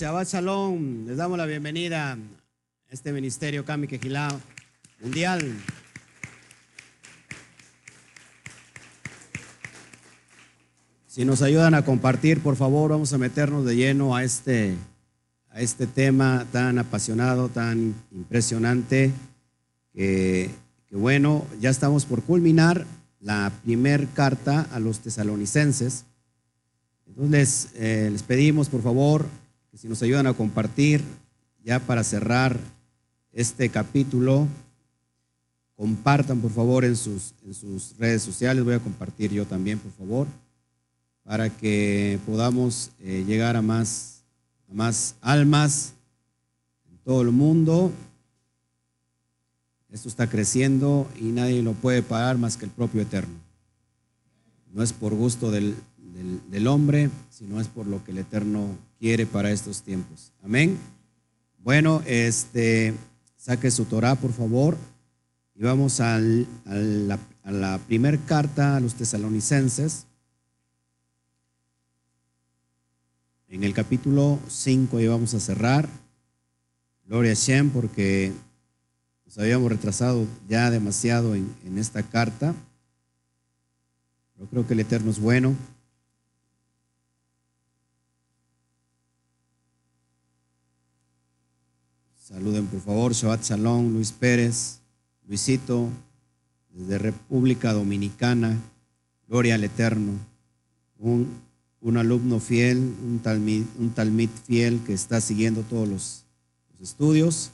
Shabbat Shalom. Les damos la bienvenida a este ministerio Kami Quejilá Mundial. Si nos ayudan a compartir, por favor, vamos a meternos de lleno a este, a este tema tan apasionado, tan impresionante, que, bueno, ya estamos por culminar la primer carta a los tesalonicenses. Entonces eh, les pedimos por favor que si nos ayudan a compartir ya para cerrar este capítulo, compartan por favor en sus, en sus redes sociales, voy a compartir yo también por favor, para que podamos eh, llegar a más, a más almas en todo el mundo. Esto está creciendo y nadie lo puede parar más que el propio Eterno. No es por gusto del, del, hombre, sino es por lo que el Eterno quiere para estos tiempos. Amén. Bueno, este, saque su Torah, por favor, y vamos a la, a la primera carta a los tesalonicenses. En el capítulo 5 y vamos a cerrar. Gloria a Shem, porque nos habíamos retrasado ya demasiado en, en esta carta. Yo creo que el Eterno es bueno. Saluden por favor, Shabbat Shalom, Luis Pérez, Luisito, desde República Dominicana, Gloria al Eterno, un, un alumno fiel, un talmid, un talmid fiel que está siguiendo todos los, estudios.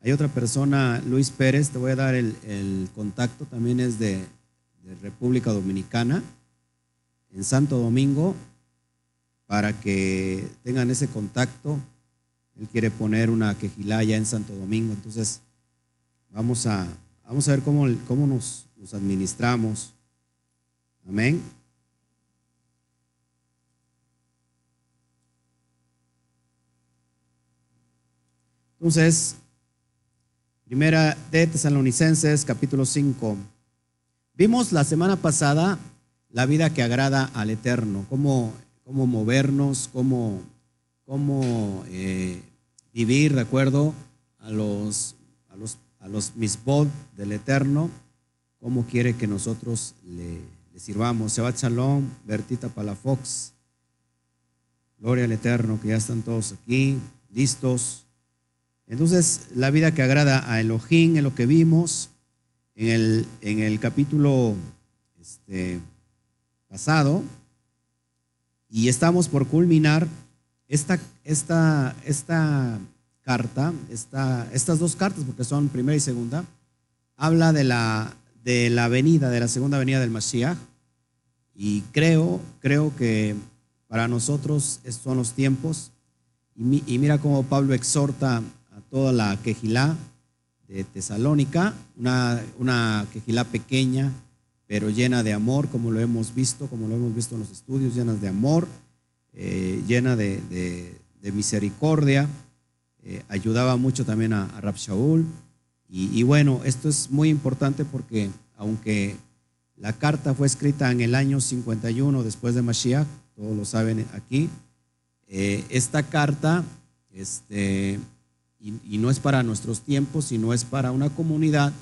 Hay otra persona, Luis Pérez, te voy a dar el, el contacto, también es de República Dominicana, en Santo Domingo, para que tengan ese contacto él quiere poner una quejilaya en Santo Domingo. Entonces, vamos a, vamos a ver cómo, cómo nos, administramos. Amén. Entonces, primera de Tesalonicenses, capítulo 5. Vimos la semana pasada la vida que agrada al Eterno, cómo, cómo movernos, cómo, cómo eh, vivir de acuerdo a los, a los, a los misbod del Eterno, cómo quiere que nosotros le, sirvamos. Shabbat Shalom, Bertita Palafox. Gloria al Eterno, que ya están todos aquí, listos. Entonces, la vida que agrada a Elohim, en lo que vimos en el, en el capítulo este, pasado, y estamos por culminar esta, esta, esta carta, esta, estas dos cartas, porque son primera y segunda, habla de la, de la venida, de la segunda venida del Mashiach. Y creo, creo que para nosotros son los tiempos. Y, y mira cómo Pablo exhorta a toda la quejilá de Tesalónica, una, una quejilá pequeña, pero llena de amor, como lo hemos visto, como lo hemos visto en los estudios, llenas de amor, eh, llena de, misericordia. Eh, ayudaba mucho también a, a Rab Shaul. Y, bueno, esto es muy importante porque aunque la carta fue escrita en el año 51 después de Mashiach, todos lo saben aquí, eh, esta carta, este, y, no es para nuestros tiempos, sino es para una comunidad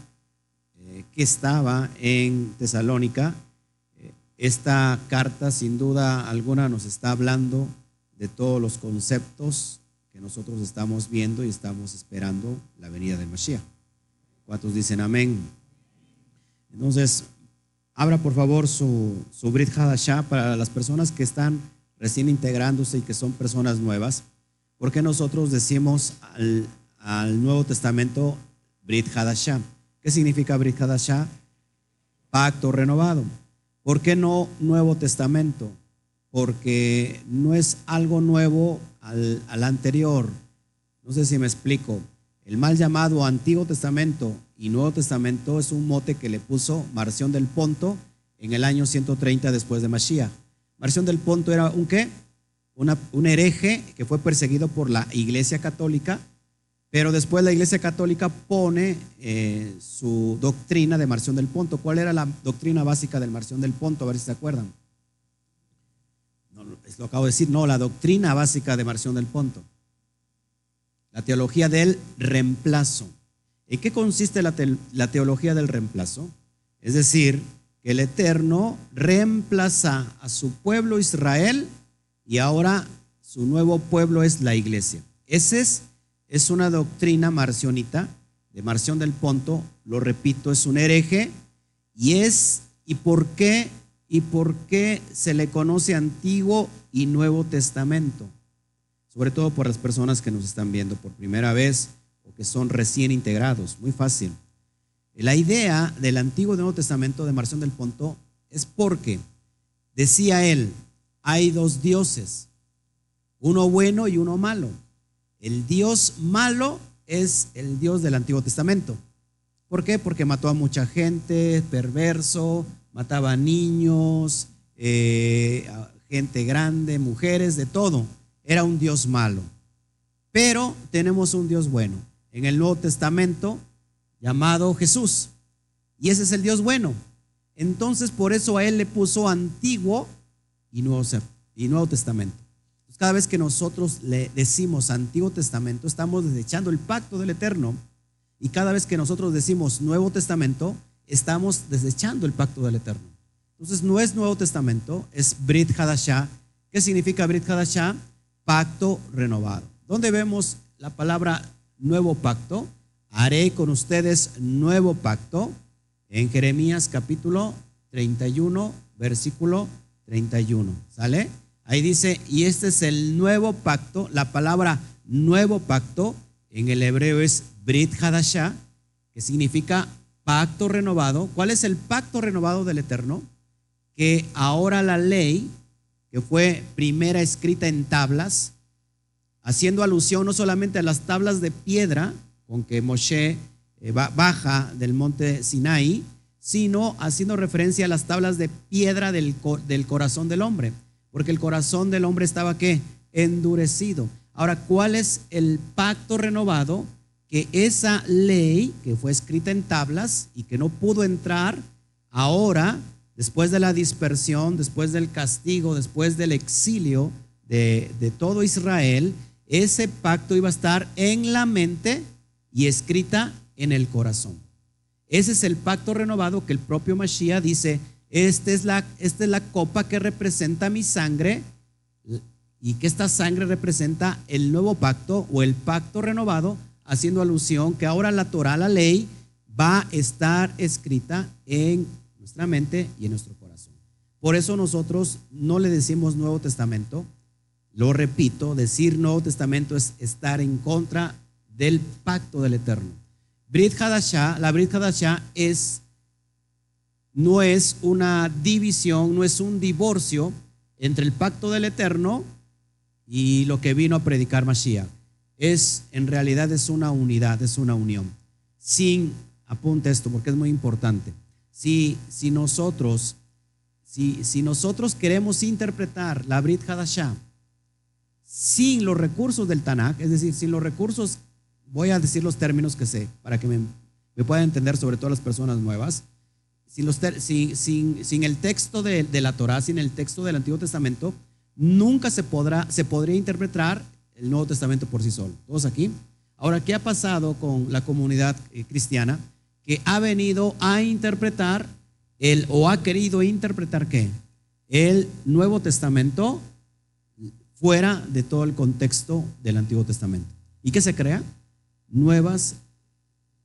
que estaba en Tesalónica, esta carta, sin duda alguna, nos está hablando de todos los conceptos que nosotros estamos viendo y estamos esperando la venida de Mashiach. ¿Cuántos dicen amén? Entonces, abra por favor su, su Brit Hadashah para las personas que están recién integrándose y que son personas nuevas. porque nosotros decimos al, al Nuevo Testamento Brit Hadashah? ¿Qué significa Brit Hadashah? Pacto renovado. ¿Por qué no Nuevo Testamento? Porque no es algo nuevo al, al, anterior. No sé si me explico. El mal llamado Antiguo Testamento y Nuevo Testamento es un mote que le puso Marción del Ponto en el año 130 después de Mashiach. Marción del Ponto era un qué? Una, un hereje que fue perseguido por la Iglesia Católica pero después la Iglesia Católica pone eh, su doctrina de Marción del Ponto. ¿Cuál era la doctrina básica del Marción del Ponto? A ver si se acuerdan. No, lo acabo de decir. No, la doctrina básica de Marción del Ponto. la teología del reemplazo. ¿En qué consiste la, la teología del reemplazo? Es decir, que el Eterno reemplaza a su pueblo Israel y ahora su nuevo pueblo es la iglesia. Esa es, es una doctrina marcionita, de Marción del Ponto, lo repito, es un hereje y es, ¿y por qué? ¿Y por qué se le conoce Antiguo y Nuevo Testamento? Sobre todo por las personas que nos están viendo por primera vez o que son recién integrados. Muy fácil. La idea del Antiguo y Nuevo Testamento de Marción del Ponto es porque, decía él, hay dos dioses, uno bueno y uno malo. El Dios malo es el Dios del Antiguo Testamento. ¿Por qué? Porque mató a mucha gente, perverso, mataba a niños, eh, gente grande, mujeres, de todo. Era un Dios malo. Pero tenemos un Dios bueno. En el Nuevo Testamento, llamado Jesús. Y ese es el Dios bueno. Entonces, por eso a él le puso antiguo y Nuevo Testamento. Cada vez que nosotros le decimos Antiguo Testamento, estamos desechando el pacto del Eterno. Y cada vez que nosotros decimos Nuevo Testamento, estamos desechando el pacto del Eterno. Entonces no es Nuevo Testamento, es Brit Hadashah. ¿Qué significa Brit Hadashah? Pacto renovado. ¿Dónde vemos la palabra nuevo pacto? Haré con ustedes nuevo pacto en Jeremías capítulo 31, versículo 31. ¿Sale? Ahí dice, y este es el nuevo pacto. La palabra nuevo pacto en el hebreo es Brit Hadashah, que significa pacto renovado. ¿Cuál es el pacto renovado del Eterno? Que ahora la ley, que fue primera escrita en tablas, haciendo alusión no solamente a las tablas de piedra con que Moshe eh, baja del monte Sinai, sino haciendo referencia a las tablas de piedra del, del corazón del hombre porque el corazón del hombre estaba qué? Endurecido. Ahora, ¿cuál es el pacto renovado? Que esa ley que fue escrita en tablas y que no pudo entrar, ahora, después de la dispersión, después del castigo, después del exilio de, de todo Israel, ese pacto iba a estar en la mente y escrita en el corazón. Ese es el pacto renovado que el propio Mashiach dice, esta es, la, esta es la copa que representa mi sangre y que esta sangre representa el nuevo pacto o el pacto renovado, haciendo alusión que ahora la Torah, la ley, va a estar escrita en nuestra mente y en nuestro corazón. Por eso nosotros no le decimos Nuevo Testamento. Lo repito, decir Nuevo Testamento es estar en contra del pacto del Eterno. Brit Hadashah, la Brit Hadashah es no es una división, no es un divorcio entre el pacto del Eterno y lo que vino a predicar Mashiach. Es, en realidad, es una unidad, es una unión. Sin, apunte esto porque es muy importante. Si, si nosotros, si, si nosotros queremos interpretar la Brit Hadashah sin los recursos del Tanakh, es decir, sin los recursos, voy a decir los términos que sé para que me, me puedan entender sobre todo las personas nuevas sin, sin, el texto de, la Torah, sin el texto del Antiguo Testamento, nunca se, podrá, se podría interpretar el Nuevo Testamento por sí solo. ¿Todos aquí? Ahora, ¿qué ha pasado con la comunidad eh, cristiana? Que ha venido a interpretar el, o ha querido interpretar qué? El Nuevo Testamento fuera de todo el contexto del Antiguo Testamento. ¿Y qué se crea? Nuevas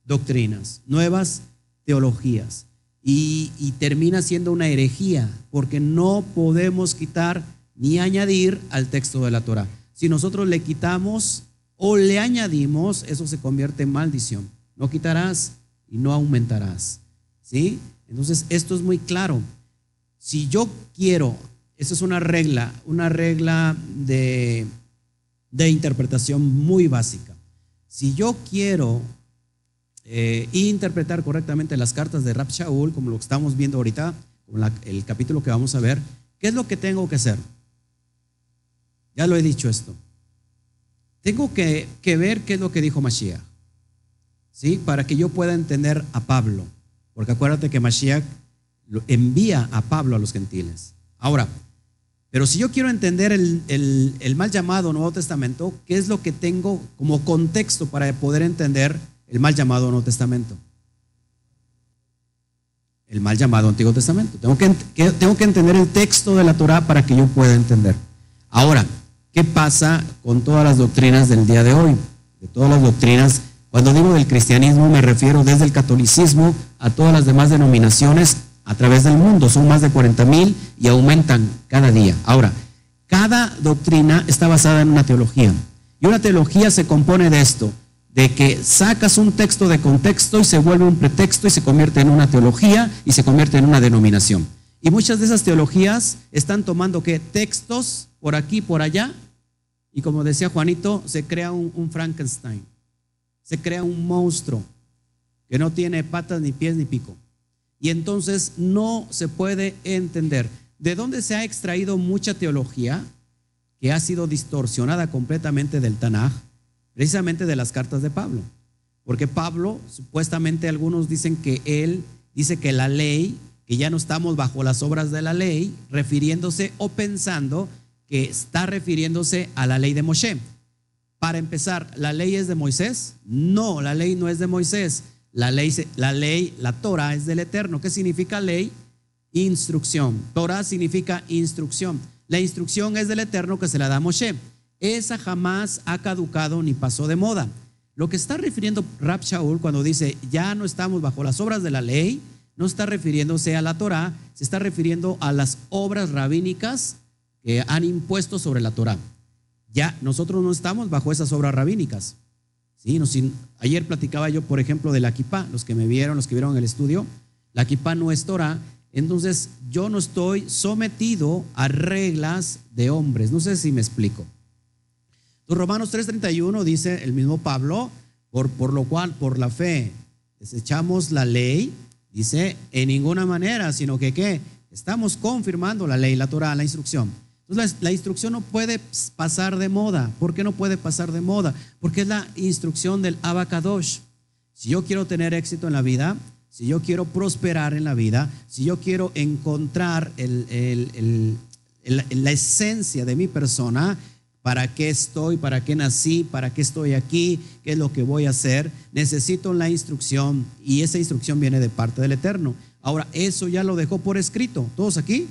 doctrinas, nuevas teologías y, termina siendo una herejía, porque no podemos quitar ni añadir al texto de la Torah. Si nosotros le quitamos o le añadimos, eso se convierte en maldición. No quitarás y no aumentarás. ¿Sí? Entonces, esto es muy claro. Si yo quiero, eso es una regla, una regla de interpretación muy básica. Si yo quiero eh, interpretar correctamente las cartas de Rab Shaul, como lo que estamos viendo ahorita, como el capítulo que vamos a ver, ¿qué es lo que tengo que hacer? Ya lo he dicho esto. Tengo que, ver qué es lo que dijo Mashiach, ¿sí? Para que yo pueda entender a Pablo, porque acuérdate que Mashiach envía a Pablo a los gentiles. Ahora, Pero si yo quiero entender el, el, mal llamado Nuevo Testamento, ¿qué es lo que tengo como contexto para poder entender el mal llamado Nuevo Testamento? El mal llamado Antiguo Testamento. Tengo que, tengo que entender el texto de la Torah para que yo pueda entender. Ahora, ¿qué pasa con todas las doctrinas del día de hoy? De todas las doctrinas cuando digo del cristianismo me refiero desde el catolicismo a todas las demás denominaciones a través del mundo. Son más de 40 mil y aumentan cada día. Ahora, cada doctrina está basada en una teología. Y una teología se compone de esto, de que sacas un texto de contexto y se vuelve un pretexto y se convierte en una teología y se convierte en una denominación. Y muchas de esas teologías están tomando que textos por aquí, por allá, y como decía Juanito, se crea un, un Frankenstein. Se crea un monstruo que no tiene patas ni pies ni pico. Y entonces no se puede entender. De dónde se ha extraído mucha teología que ha sido distorsionada completamente del Tanaj, precisamente de las cartas de Pablo. Porque Pablo, supuestamente algunos dicen que él dice que la ley, que ya no estamos bajo las obras de la ley, refiriéndose o pensando que está refiriéndose a la ley de Moshe. Para empezar, ¿la ley es de Moisés? No, la ley no es de Moisés. La ley, la ley, la Torah es del Eterno. ¿Qué significa ley? Instrucción. Torah significa instrucción. La instrucción es del Eterno que se la da Moshe. Esa jamás ha caducado ni pasó de moda. Lo que está refiriendo Rab Shaul cuando dice ya no estamos bajo las obras de la ley, no está refiriéndose a la Torah, se está refiriendo a las obras rabínicas que han impuesto sobre la Torah. Ya nosotros no estamos bajo esas obras rabínicas. ¿sí? ayer platicaba yo, por ejemplo, de la kippah, los que me vieron, los que vieron el estudio. La kippah no es Torah, entonces yo no estoy sometido a reglas de hombres. No sé si me explico. Romanos 3:31 dice el mismo Pablo, por, por lo cual, por la fe, desechamos la ley, dice, en ninguna manera, sino que ¿qué? Estamos confirmando la ley, la Torah, la instrucción. Entonces la, instrucción no puede pasar de moda. ¿Por qué no puede pasar de moda? Porque es la instrucción del Abacadosh. Si yo quiero tener éxito en la vida, si yo quiero prosperar en la vida, si yo quiero encontrar la esencia de mi persona, para qué estoy, para qué nací, para qué estoy aquí, qué es lo que voy a hacer, necesito la instrucción y esa instrucción viene de parte del Eterno. Ahora, eso ya lo dejó por escrito. ¿Todos aquí?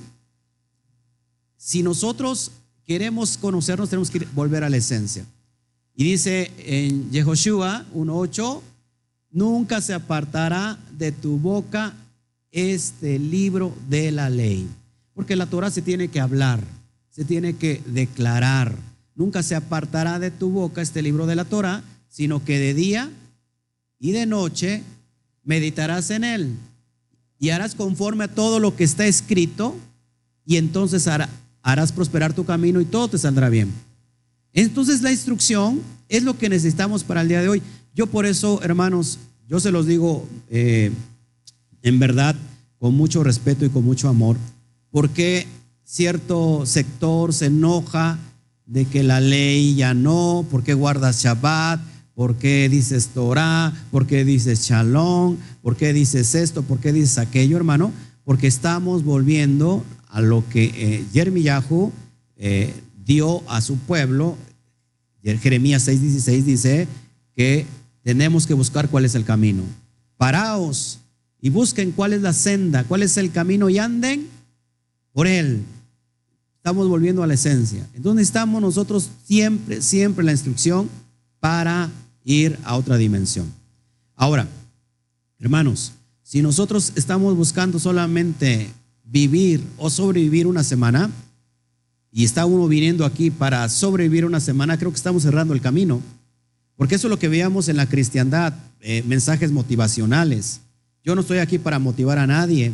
Si nosotros queremos conocernos, tenemos que volver a la esencia. Y dice en Yehoshua 1.8, nunca se apartará de tu boca este libro de la ley. Porque la Torah se tiene que hablar, se tiene que declarar. Nunca se apartará de tu boca este libro de la Torah, sino que de día y de noche meditarás en él y harás conforme a todo lo que está escrito y entonces hará, harás prosperar tu camino y todo te saldrá bien. Entonces la instrucción es lo que necesitamos para el día de hoy. Yo por eso, hermanos, yo se los digo eh, en verdad con mucho respeto y con mucho amor, porque cierto sector se enoja de que la ley ya no, porque guardas Shabbat, ¿Por qué dices Torah? ¿Por qué dices Shalom? ¿Por qué dices esto? ¿Por qué dices aquello, hermano? Porque estamos volviendo a lo que eh, eh, dio a su pueblo. Jeremías 6:16 dice que tenemos que buscar cuál es el camino. Paraos y busquen cuál es la senda, cuál es el camino y anden por él. Estamos volviendo a la esencia. Entonces estamos nosotros siempre, siempre la instrucción para ir a otra dimensión. Ahora, hermanos, si nosotros estamos buscando solamente vivir o sobrevivir una semana, y está uno viniendo aquí para sobrevivir una semana, creo que estamos cerrando el camino. Porque eso es lo que veíamos en la cristiandad, eh, mensajes motivacionales. Yo no estoy aquí para motivar a nadie,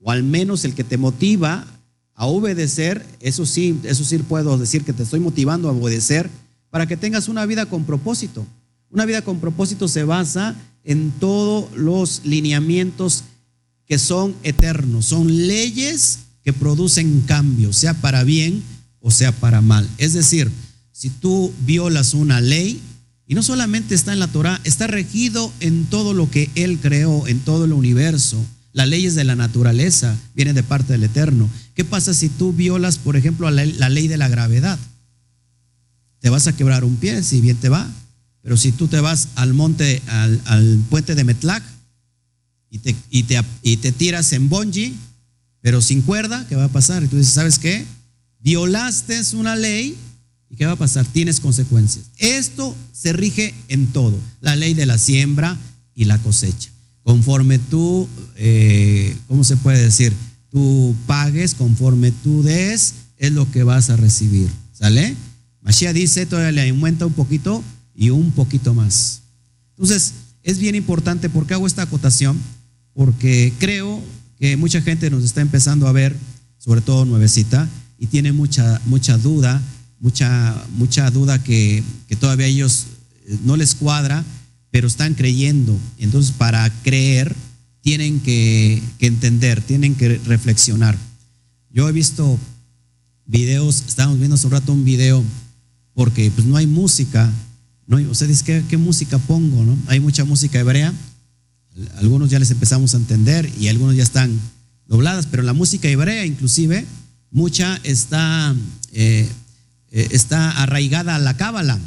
o al menos el que te motiva a obedecer, eso sí, eso sí puedo decir que te estoy motivando a obedecer para que tengas una vida con propósito. Una vida con propósito se basa en todos los lineamientos que son eternos, son leyes que producen cambios, sea para bien o sea para mal. Es decir, si tú violas una ley, y no solamente está en la Torah, está regido en todo lo que Él creó, en todo el universo. Las leyes de la naturaleza vienen de parte del Eterno. ¿Qué pasa si tú violas, por ejemplo, la, ley de la gravedad? Te vas a quebrar un pie, si bien te va. Pero si tú te vas al monte, al, puente de Metlac y te tiras en bungee, pero sin cuerda, ¿qué va a pasar? Y tú dices, ¿sabes qué? Violaste una ley y ¿qué va a pasar? Tienes consecuencias. Esto se rige en todo, la ley de la siembra y la cosecha. Conforme tú, eh, ¿cómo se puede decir? Tú pagues, conforme tú des, es lo que vas a recibir. ¿Sale? Mashiach dice, todavía le aumenta un poquito y un poquito más. Entonces, es bien importante, ¿por qué hago esta acotación? Porque creo que mucha gente nos está empezando a ver, sobre todo nuevecita, y tiene mucha, mucha duda, mucha, mucha duda que, que todavía ellos eh, no les cuadra, pero están creyendo. Entonces, para creer, tienen que, entender, tienen que reflexionar. Yo he visto videos, estábamos viendo hace un rato un video, porque pues no hay música, no, ustedes, ¿qué, ¿qué música pongo? No? Hay mucha música hebrea, algunos ya les empezamos a entender y algunos ya están dobladas, pero la música hebrea inclusive, mucha está, eh, eh, está arraigada a la cábala.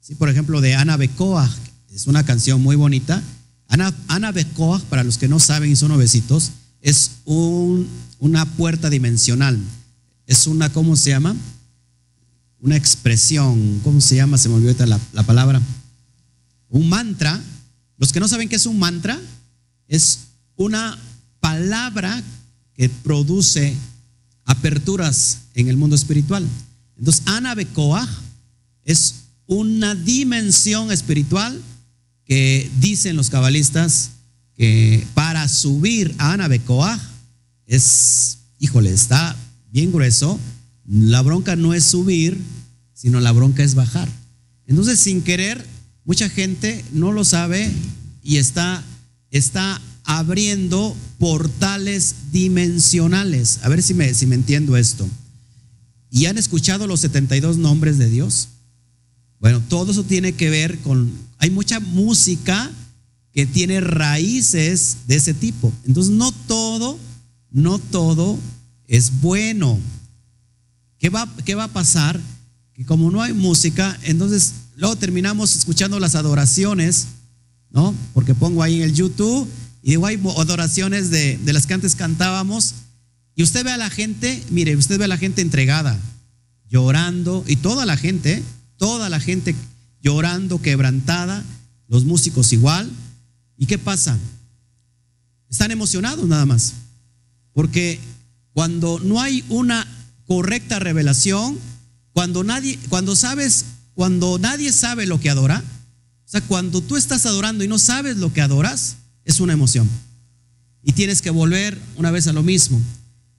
¿Sí? Por ejemplo, de Ana Bekoa, es una canción muy bonita. Ana, Ana Bekoa, para los que no saben y son obesitos, es un, una puerta dimensional. Es una, ¿cómo se llama? Una expresión, ¿cómo se llama? Se me olvidó la, la palabra. Un mantra los que no saben qué es un mantra, es una palabra que produce aperturas en el mundo espiritual. Entonces, Ana Bekoah es una dimensión espiritual que dicen los cabalistas que para subir a Ana Bekoah es, híjole, está bien grueso. La bronca no es subir, sino la bronca es bajar. Entonces, sin querer, Mucha gente no lo sabe y está, está abriendo portales dimensionales. A ver si me, si me entiendo esto. ¿Y han escuchado los 72 nombres de Dios? Bueno, todo eso tiene que ver con... Hay mucha música que tiene raíces de ese tipo. Entonces, no todo, no todo es bueno. ¿Qué va, qué va a pasar? Que como no hay música, entonces Luego terminamos escuchando las adoraciones, ¿no? Porque pongo ahí en el YouTube y digo, hay adoraciones de, de las que antes cantábamos. Y usted ve a la gente, mire, usted ve a la gente entregada, llorando, y toda la gente, toda la gente llorando, quebrantada, los músicos igual. ¿Y qué pasa? Están emocionados nada más. Porque cuando no hay una correcta revelación, cuando nadie, cuando sabes cuando nadie sabe lo que adora, o sea, cuando tú estás adorando y no sabes lo que adoras, es una emoción. Y tienes que volver una vez a lo mismo.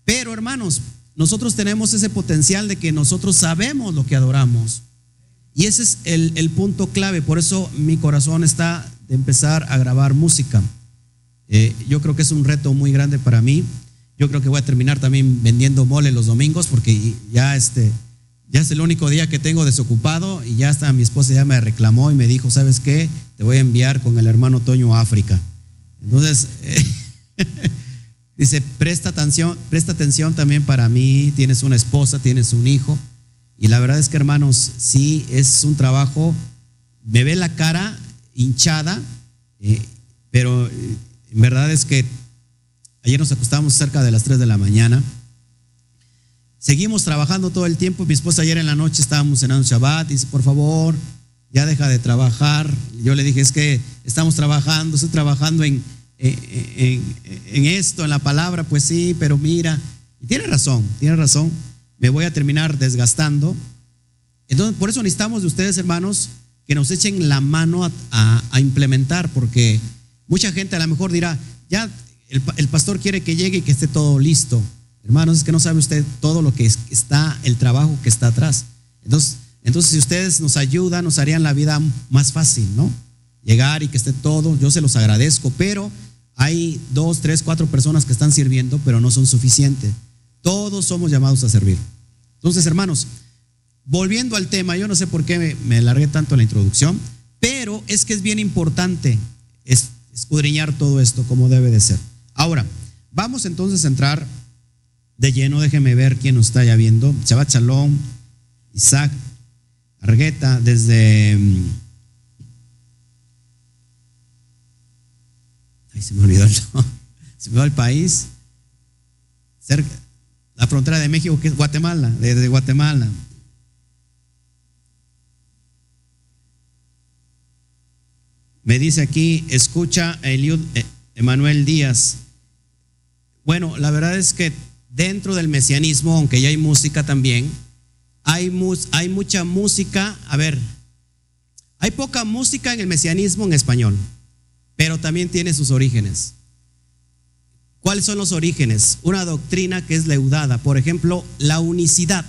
Pero hermanos, nosotros tenemos ese potencial de que nosotros sabemos lo que adoramos. Y ese es el, punto clave. Por eso mi corazón está de empezar a grabar música. Eh, yo creo que es un reto muy grande para mí. Yo creo que voy a terminar también vendiendo mole los domingos porque ya este, ya es el único día que tengo desocupado y ya hasta mi esposa ya me reclamó y me dijo, ¿sabes qué? Te voy a enviar con el hermano Toño a África. Entonces, dice, presta atención, presta atención también para mí, tienes una esposa, tienes un hijo. Y la verdad es que, hermanos, sí, es un trabajo, me ve la cara hinchada, eh, pero eh, en verdad es que ayer nos acostamos cerca de las 3 de la mañana Seguimos trabajando todo el tiempo. Mi esposa ayer en la noche estábamos cenando Shabbat. Dice, por favor, ya deja de trabajar. Yo le dije, es que estamos trabajando, estoy trabajando en, en, en, esto, en la palabra. Pues sí, pero mira. Y tiene razón, tiene razón. Me voy a terminar desgastando. Entonces, por eso necesitamos de ustedes, hermanos, que nos echen la mano a, implementar, porque mucha gente a lo mejor dirá, ya el, el pastor quiere que llegue y que esté todo listo. Hermanos, es que no sabe usted todo lo que está, el trabajo que está atrás. Entonces, entonces, si ustedes nos ayudan, nos harían la vida más fácil, ¿no? Llegar y que esté todo, yo se los agradezco, pero hay dos, tres, cuatro personas que están sirviendo, pero no son suficientes. Todos somos llamados a servir. Entonces, hermanos, volviendo al tema, yo no sé por qué me, me largué tanto en la introducción, pero es que es bien importante escudriñar todo esto como debe de ser. Ahora, vamos entonces a entrar de lleno, déjeme ver quién nos está ya viendo. Chabat Shalom, Isaac Argueta, desde. Mm, ay, se me olvidó el Se me va el país. Cerca, la frontera de México, que es Guatemala, desde Guatemala. Me dice aquí, escucha Eliud eh, Emanuel Díaz. Bueno, la verdad es que dentro del mesianismo, aunque ya hay música también, hay, hay mucha música, a ver, hay poca música en el mesianismo en español, pero también tiene sus orígenes. ¿Cuáles son los orígenes? Una doctrina que es leudada, por ejemplo, la unicidad.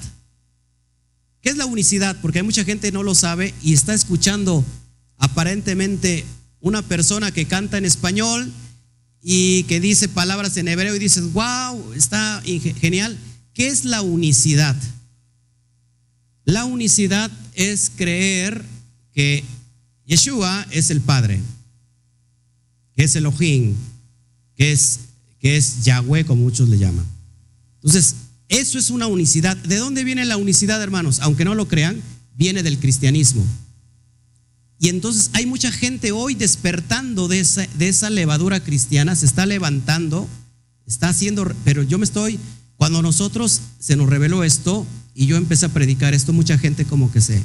¿Qué es la unicidad? Porque hay mucha gente que no lo sabe y está escuchando aparentemente una persona que canta en español y que dice palabras en hebreo y dices, wow, está genial. ¿Qué es la unicidad? La unicidad es creer que Yeshua es el Padre, que es Elohim, que es, que es Yahweh, como muchos le llaman. Entonces, eso es una unicidad. ¿De dónde viene la unicidad, hermanos? Aunque no lo crean, viene del cristianismo. Y entonces hay mucha gente hoy despertando de esa, levadura cristiana, se está levantando, está haciendo, pero yo me estoy, cuando nosotros se nos reveló esto y yo empecé a predicar esto, mucha gente como que se,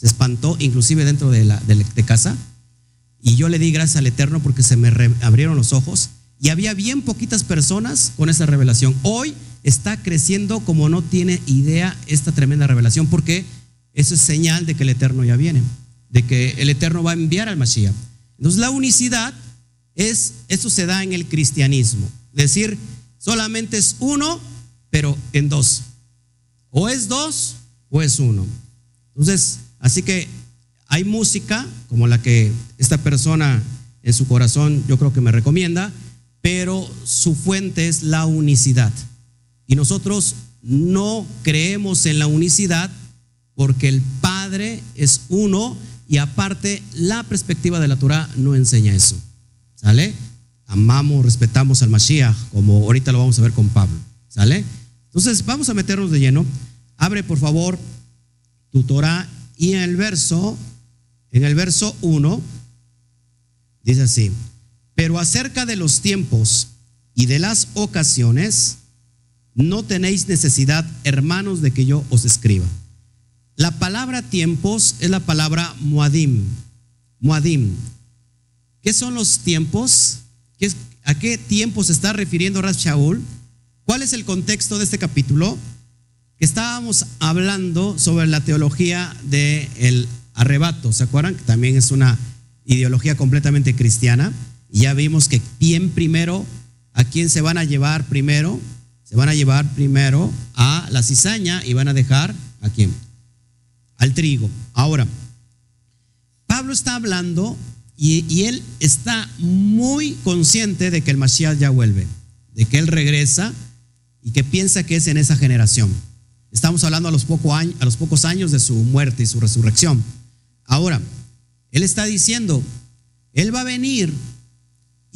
espantó, inclusive dentro de, la, casa, y yo le di gracias al Eterno porque se me abrieron los ojos y había bien poquitas personas con esa revelación. Hoy está creciendo como no tiene idea esta tremenda revelación porque eso es señal de que el Eterno ya viene de que el Eterno va a enviar al Mashiach. Entonces la unicidad es, eso se da en el cristianismo. Decir, solamente es uno, pero en dos. O es dos o es uno. Entonces, así que hay música como la que esta persona en su corazón yo creo que me recomienda, pero su fuente es la unicidad. Y nosotros no creemos en la unicidad porque el Padre es uno y aparte, la perspectiva de la Torah no enseña eso. ¿Sale? Amamos, respetamos al Mashiach, como ahorita lo vamos a ver con Pablo. ¿Sale? Entonces, vamos a meternos de lleno. Abre, por favor, tu Torah y en el verso, en el verso 1, dice así: Pero acerca de los tiempos y de las ocasiones, no tenéis necesidad, hermanos, de que yo os escriba la palabra tiempos es la palabra muadim. Muadim. ¿Qué son los tiempos? ¿A qué tiempo se está refiriendo Shaul? ¿Cuál es el contexto de este capítulo? Que estábamos hablando sobre la teología del arrebato. ¿Se acuerdan? Que también es una ideología completamente cristiana. Ya vimos que bien primero, ¿a quién se van a llevar primero? Se van a llevar primero a la cizaña y van a dejar a quién? al trigo. Ahora, Pablo está hablando y, él está muy consciente de que el Mashiach ya vuelve, de que él regresa y que piensa que es en esa generación. Estamos hablando a los, a los pocos años de su muerte y su resurrección. Ahora, él está diciendo, él va a venir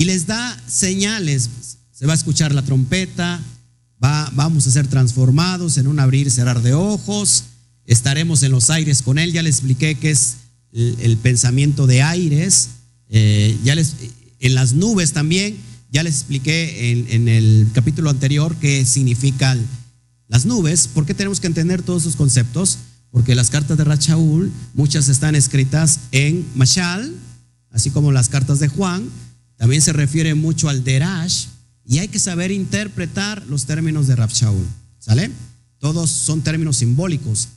y les da señales. Se va a escuchar la trompeta, va, vamos a ser transformados en un abrir y cerrar de ojos, estaremos en los aires con Él. Ya les expliqué qué es el, pensamiento de aires. Eh, ya les, en las nubes también, ya les expliqué en, el capítulo anterior qué significan las nubes. ¿Por qué tenemos que entender todos esos conceptos? Porque las cartas de Rachaul, muchas están escritas en Mashal, así como las cartas de Juan. También se refiere mucho al Derash y hay que saber interpretar los términos de Rachaul. ¿Sale? Todos son términos simbólicos.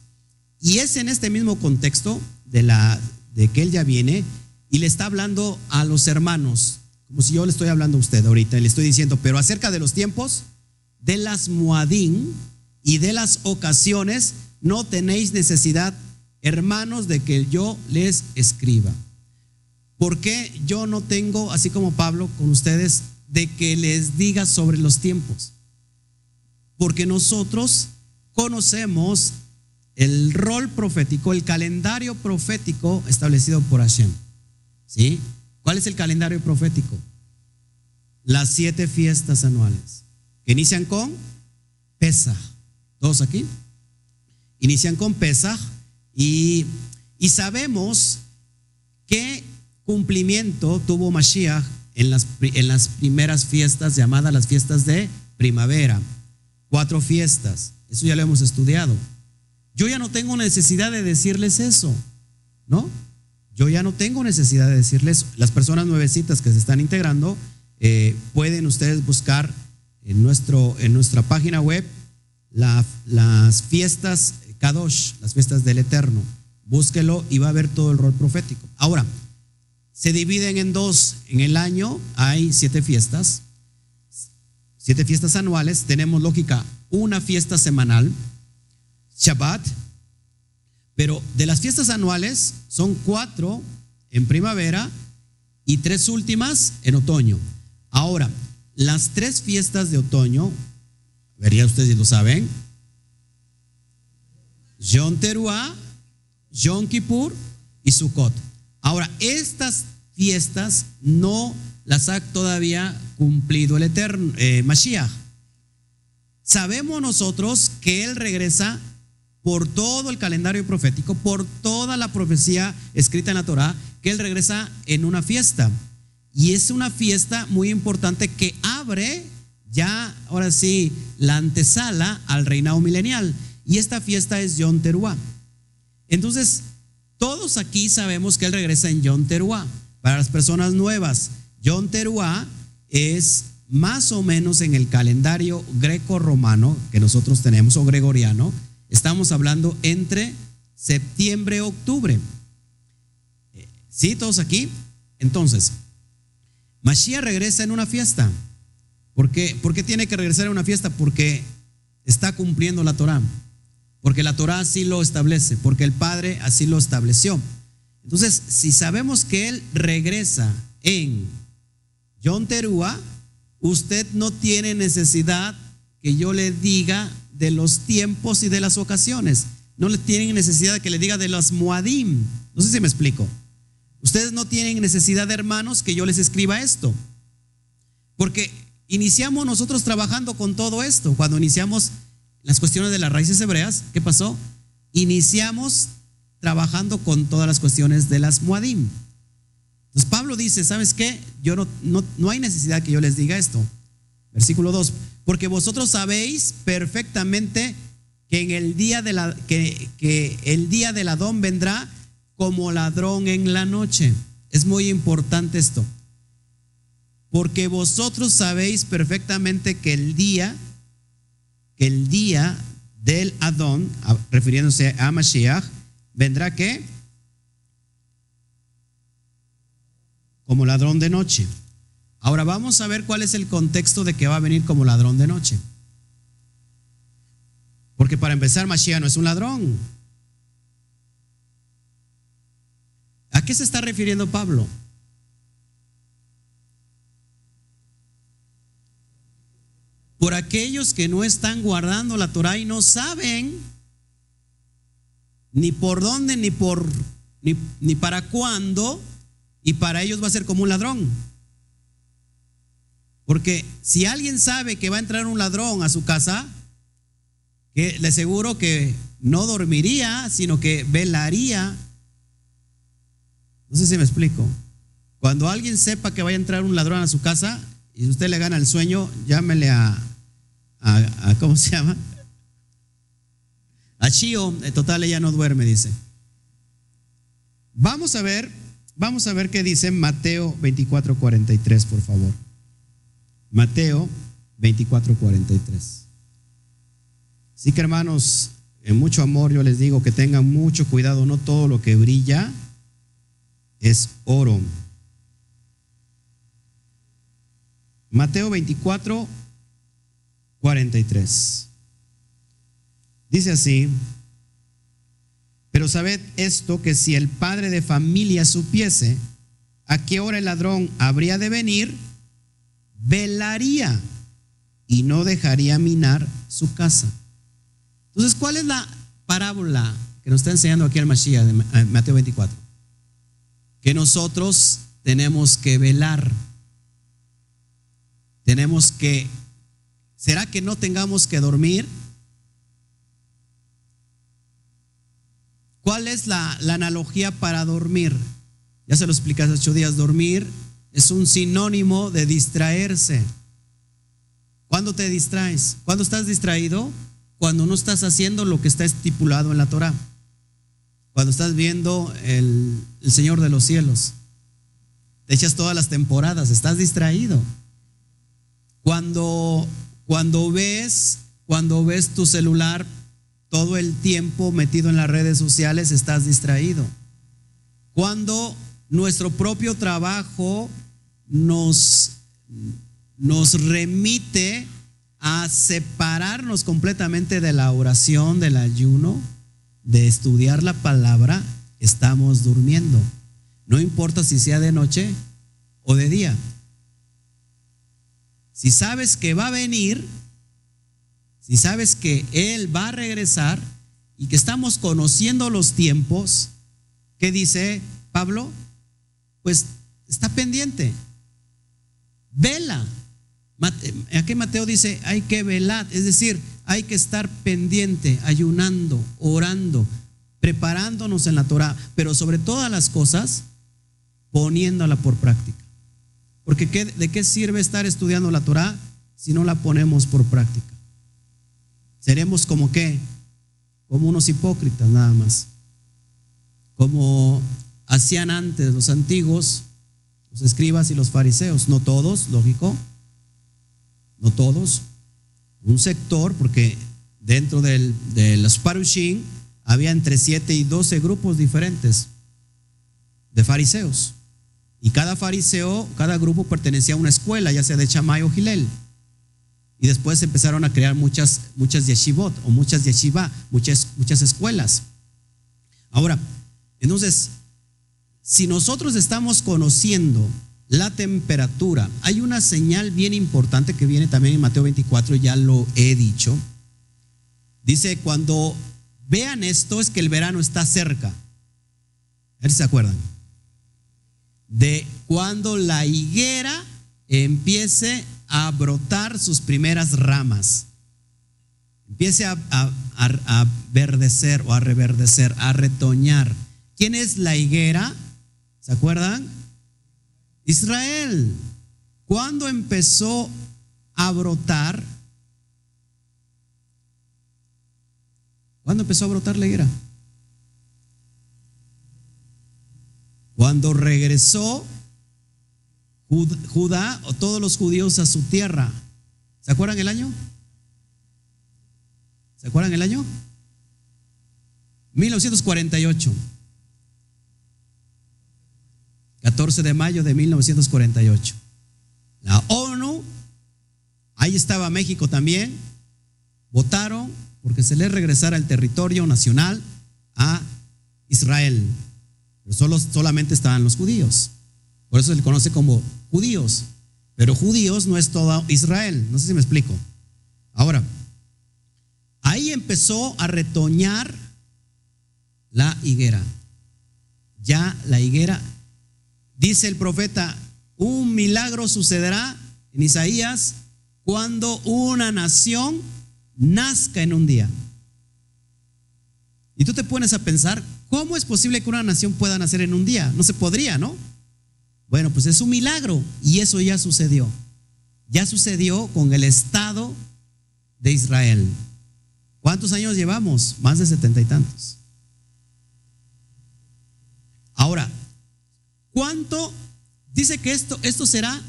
Y es en este mismo contexto de, la, de que él ya viene y le está hablando a los hermanos, como si yo le estoy hablando a usted ahorita, y le estoy diciendo, pero acerca de los tiempos, de las muadín y de las ocasiones, no tenéis necesidad, hermanos, de que yo les escriba. ¿Por qué yo no tengo, así como Pablo con ustedes, de que les diga sobre los tiempos? Porque nosotros conocemos el rol profético, el calendario profético establecido por Hashem. ¿Sí? ¿Cuál es el calendario profético? Las siete fiestas anuales, que inician con Pesaj. ¿Todos aquí? Inician con Pesaj y, y sabemos qué cumplimiento tuvo Mashiach en las, en las primeras fiestas llamadas las fiestas de primavera. Cuatro fiestas. Eso ya lo hemos estudiado. Yo ya no tengo necesidad de decirles eso, ¿no? Yo ya no tengo necesidad de decirles, las personas nuevecitas que se están integrando, eh, pueden ustedes buscar en, nuestro, en nuestra página web las fiestas Kadosh, las fiestas del Eterno. Búsquelo y va a ver todo el rol profético. Ahora, se dividen en dos. En el año hay siete fiestas, siete fiestas anuales. Tenemos lógica, una fiesta semanal, Shabbat, pero de las fiestas anuales son cuatro en primavera y tres últimas en otoño. Ahora, las tres fiestas de otoño, vería ustedes si lo saben, Yom Teruah, Yom Kippur y Sukkot. Ahora, estas fiestas no las ha todavía cumplido el Eterno, eh, Mashiach. Sabemos nosotros que Él regresa por todo el calendario profético, por toda la profecía escrita en la Torah, que Él regresa en una fiesta. Y es una fiesta muy importante que abre ya, ahora sí, la antesala al reinado milenial. Y esta fiesta es Yom Teruah. Entonces, todos aquí sabemos que Él regresa en Yom Teruah. Para las personas nuevas, Yom Teruah es más o menos en el calendario greco-romano que nosotros tenemos, o gregoriano, estamos hablando entre septiembre y octubre. ¿Sí? ¿Todos aquí? Entonces, Mashiach regresa en una fiesta. ¿Por qué tiene que regresar en una fiesta? Porque está cumpliendo la Torah. Porque la Torah así lo establece, porque el Padre así lo estableció. Entonces, si sabemos que Él regresa en Yom Teruah, usted no tiene necesidad que yo le diga de los tiempos y de las ocasiones. No le tienen necesidad que le diga de los Muadim. No sé si me explico. Ustedes no tienen necesidad, hermanos, que yo les escriba esto. Porque iniciamos nosotros trabajando con todo esto. Cuando iniciamos las cuestiones de las raíces hebreas, ¿qué pasó? Iniciamos trabajando con todas las cuestiones de las muadim. Entonces Pablo dice, ¿sabes qué? Yo no, no, no hay necesidad que yo les diga esto. Versículo 2, porque vosotros sabéis perfectamente que en el día de la que, que el día del Adón vendrá como ladrón en la noche. Es muy importante esto. Porque vosotros sabéis perfectamente que el día que el día del Adón, refiriéndose a Mashiach, vendrá que como ladrón de noche. Ahora vamos a ver cuál es el contexto de que va a venir como ladrón de noche. Porque para empezar, Mashiach no es un ladrón. ¿A qué se está refiriendo Pablo? por aquellos que no están guardando la Torah y no saben ni por dónde, ni por ni, ni para cuándo, y para ellos va a ser como un ladrón. Porque si alguien sabe que va a entrar un ladrón a su casa, que le aseguro que no dormiría, sino que velaría. No sé si me explico. Cuando alguien sepa que va a entrar un ladrón a su casa y usted le gana el sueño, llámele a, a, ¿cómo se llama? A Chio, en total ella no duerme, dice. Vamos a ver, vamos a ver qué dice Mateo 24, 43, por favor. Mateo 24, 43. Así que hermanos, en mucho amor yo les digo que tengan mucho cuidado, no todo lo que brilla es oro. Mateo 24, 43. Dice así, pero sabed esto, que si el padre de familia supiese a qué hora el ladrón habría de venir, velaría y no dejaría minar su casa. Entonces, ¿cuál es la parábola que nos está enseñando aquí el Mashiach de eh, Mateo 24? Que nosotros tenemos que velar, tenemos que ¿Será que no tengamos que dormir? ¿Cuál es la, la analogía para dormir? Ya se lo expliqué hace ocho días. Dormir es un sinónimo de distraerse. ¿Cuándo te distraes? ¿Cuándo estás distraído? Cuando no estás haciendo lo que está estipulado en la Torah. Cuando estás viendo el, el Señor de los cielos. Te echas todas las temporadas, estás distraído. Cuando, cuando ves, cuando ves tu celular todo el tiempo metido en las redes sociales, estás distraído. Cuando nuestro propio trabajo nos, nos remite a separarnos completamente de la oración, del ayuno, de estudiar la palabra, estamos durmiendo. No importa si sea de noche o de día. Si sabes que va a venir, si sabes que Él va a regresar y que estamos conociendo los tiempos, ¿qué dice Pablo? Pues está pendiente. Vela. Aquí Mateo dice, hay que velar, es decir, hay que estar pendiente, ayunando, orando, preparándonos en la Torah, pero sobre todas las cosas, poniéndola por práctica. Porque ¿de qué sirve estar estudiando la Torah si no la ponemos por práctica? Seremos como qué? Como unos hipócritas nada más. Como hacían antes los antiguos, los escribas y los fariseos. No todos, lógico. No todos. Un sector, porque dentro del, de los parushim había entre 7 y 12 grupos diferentes de fariseos. Y cada fariseo, cada grupo pertenecía a una escuela, ya sea de Chamay o Gilel. Y después empezaron a crear muchas, muchas yeshivot o muchas yeshiva, muchas, muchas escuelas. Ahora, entonces, si nosotros estamos conociendo la temperatura, hay una señal bien importante que viene también en Mateo 24, ya lo he dicho. Dice, cuando vean esto es que el verano está cerca. A ver si se acuerdan de cuando la higuera empiece a brotar sus primeras ramas, empiece a, a, verdecer o a reverdecer, a retoñar. ¿Quién es la higuera? ¿Se acuerdan? Israel. ¿Cuándo empezó a brotar? ¿Cuándo empezó a brotar la higuera? Cuando regresó Judá o todos los judíos a su tierra, ¿se acuerdan el año? ¿Se acuerdan el año? 1948. 14 de mayo de 1948. La ONU, ahí estaba México también, votaron porque se les regresara el territorio nacional a Israel. Pero solo, solamente estaban los judíos. Por eso se le conoce como judíos. Pero judíos no es todo Israel. No sé si me explico. Ahora, ahí empezó a retoñar la higuera. Ya la higuera, dice el profeta, un milagro sucederá en Isaías cuando una nación nazca en un día. Y tú te pones a pensar, ¿cómo es posible que una nación pueda nacer en un día? No se podría, ¿no? Bueno, pues es un milagro y eso ya sucedió. Ya sucedió con el Estado de Israel. ¿Cuántos años llevamos? Más de setenta y tantos. Ahora, ¿cuánto dice que esto, esto será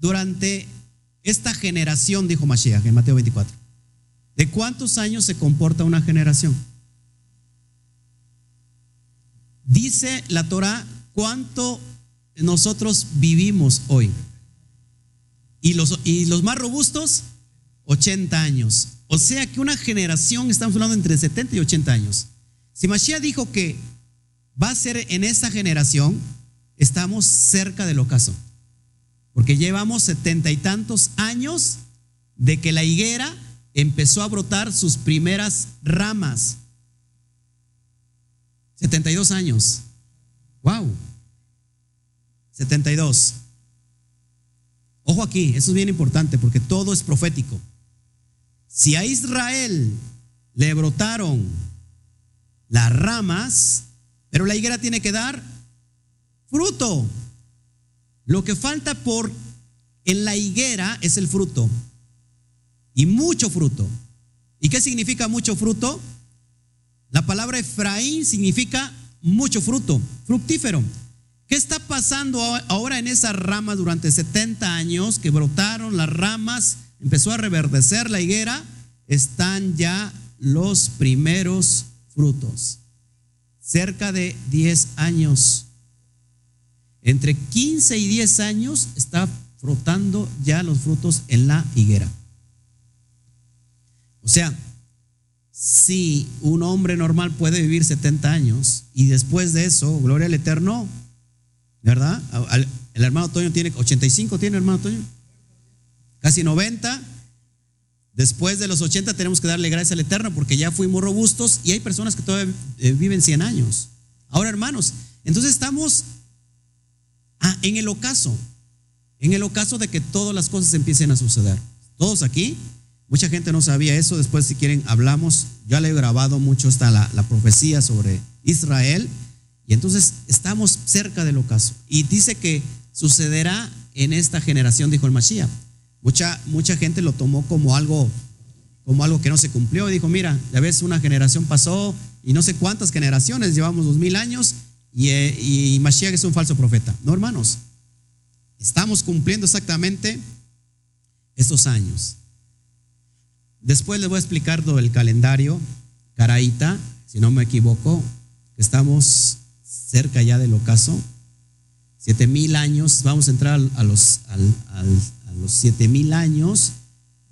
durante esta generación, dijo Mashiach en Mateo 24? ¿De cuántos años se comporta una generación? Dice la Torah cuánto nosotros vivimos hoy. Y los, más robustos, 80 años. O sea que una generación, estamos hablando entre 70 y 80 años. Si Mashiach dijo que va a ser en esta generación, estamos cerca del ocaso. Porque llevamos setenta y tantos años de que la higuera empezó a brotar sus primeras ramas. 72 años. Wow. 72. Ojo aquí, eso es bien importante porque todo es profético. si a Israel le brotaron las ramas, pero la higuera tiene que dar fruto. Lo que falta por en la higuera es el fruto. Y mucho fruto. ¿Y qué significa mucho fruto? La palabra Efraín significa mucho fruto, fructífero. ¿Qué está pasando ahora en esas ramas durante 70 años que brotaron las ramas, empezó a reverdecer la higuera? Están ya los primeros frutos. Cerca de 10 años. Entre 15 y 10 años está frotando ya los frutos en la higuera. O sea, si un hombre normal puede vivir 70 años y después de eso, gloria al Eterno, ¿verdad? El hermano Toño tiene 85, ¿tiene hermano Toño? Casi 90. Después de los 80 tenemos que darle gracias al Eterno porque ya fuimos robustos y hay personas que todavía eh, viven 100 años. Ahora, hermanos, entonces estamos ah, en el ocaso, en el ocaso de que todas las cosas empiecen a suceder. Todos aquí Mucha gente no sabía eso. Después, si quieren, hablamos. Ya le he grabado mucho hasta la, profecía sobre Israel. Y entonces estamos cerca del ocaso. Y dice que sucederá en esta generación, dijo el Mashiach. Mucha, mucha gente lo tomó como algo, como algo que no se cumplió. Y dijo, mira, ya ves, una generación pasó y no sé cuántas generaciones, llevamos dos mil años y, eh, y Mashiach es un falso profeta. No, hermanos, estamos cumpliendo exactamente estos años. Después les voy a explicar todo el calendario, Caraíta, si no me equivoco, estamos cerca ya del ocaso. Siete mil años, vamos a entrar a los, a los siete mil años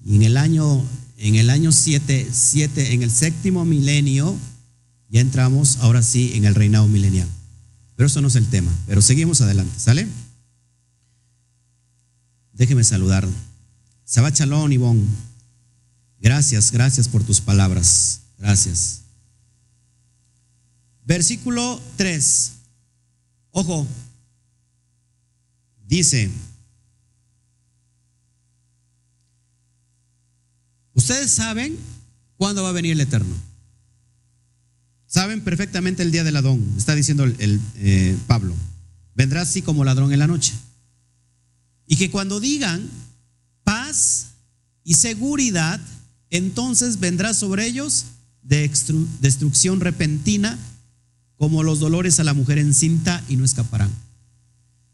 y en el año, en el año siete, siete, en el séptimo milenio, ya entramos ahora sí en el reinado milenial. Pero eso no es el tema, pero seguimos adelante, ¿sale? Déjeme saludar. Sabat Shalom, Ivonne. Gracias, gracias por tus palabras. Gracias. Versículo 3. Ojo. Dice, ustedes saben cuándo va a venir el Eterno. Saben perfectamente el día del ladrón, está diciendo el, eh, Pablo. Vendrá así como ladrón en la noche. Y que cuando digan paz y seguridad, entonces vendrá sobre ellos destrucción repentina como los dolores a la mujer encinta y no escaparán.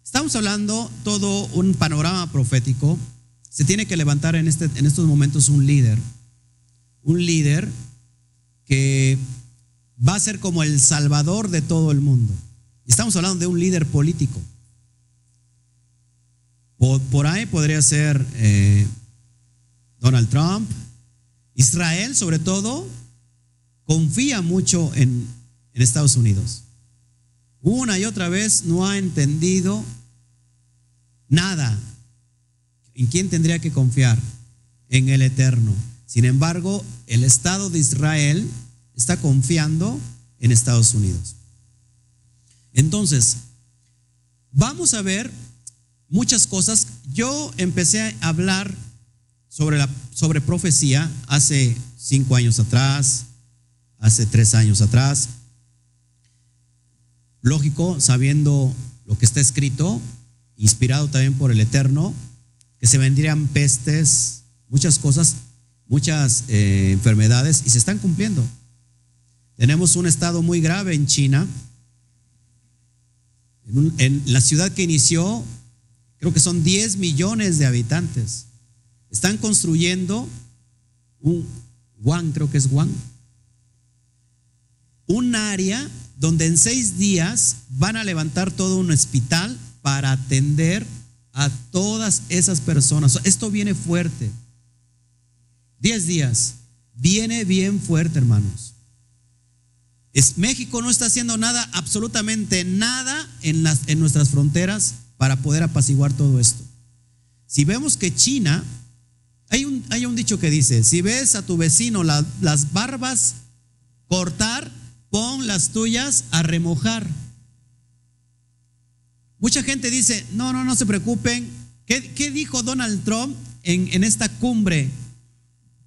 Estamos hablando todo un panorama profético. Se tiene que levantar en, este, en estos momentos un líder, un líder que va a ser como el salvador de todo el mundo. Estamos hablando de un líder político. Por, ahí podría ser eh, Donald Trump, Israel, sobre todo, confía mucho en, Estados Unidos. Una y otra vez no ha entendido nada. ¿En quién tendría que confiar? En el Eterno. Sin embargo, el Estado de Israel está confiando en Estados Unidos. Entonces, vamos a ver muchas cosas. Yo empecé a hablar sobre, la, sobre profecía hace cinco años atrás, hace tres años atrás. Lógico, sabiendo lo que está escrito, inspirado también por el Eterno, que se vendrían pestes, muchas cosas, muchas eh, enfermedades, y se están cumpliendo. Tenemos un estado muy grave en China. En, la ciudad que inició, creo que son 10 millones de habitantes. Están construyendo un Juan, creo que es Juan, un área donde en seis días van a levantar todo un hospital para atender a todas esas personas. Esto viene fuerte. Diez días. Viene bien fuerte, hermanos. México no está haciendo nada, absolutamente nada en, las, en nuestras fronteras para poder apaciguar todo esto. Si vemos que China hay un, hay un dicho que dice, si ves a tu vecino las barbas cortar, pon las tuyas a remojar. Mucha gente dice, no, no, no se preocupen. ¿Qué, dijo Donald Trump en, en esta cumbre?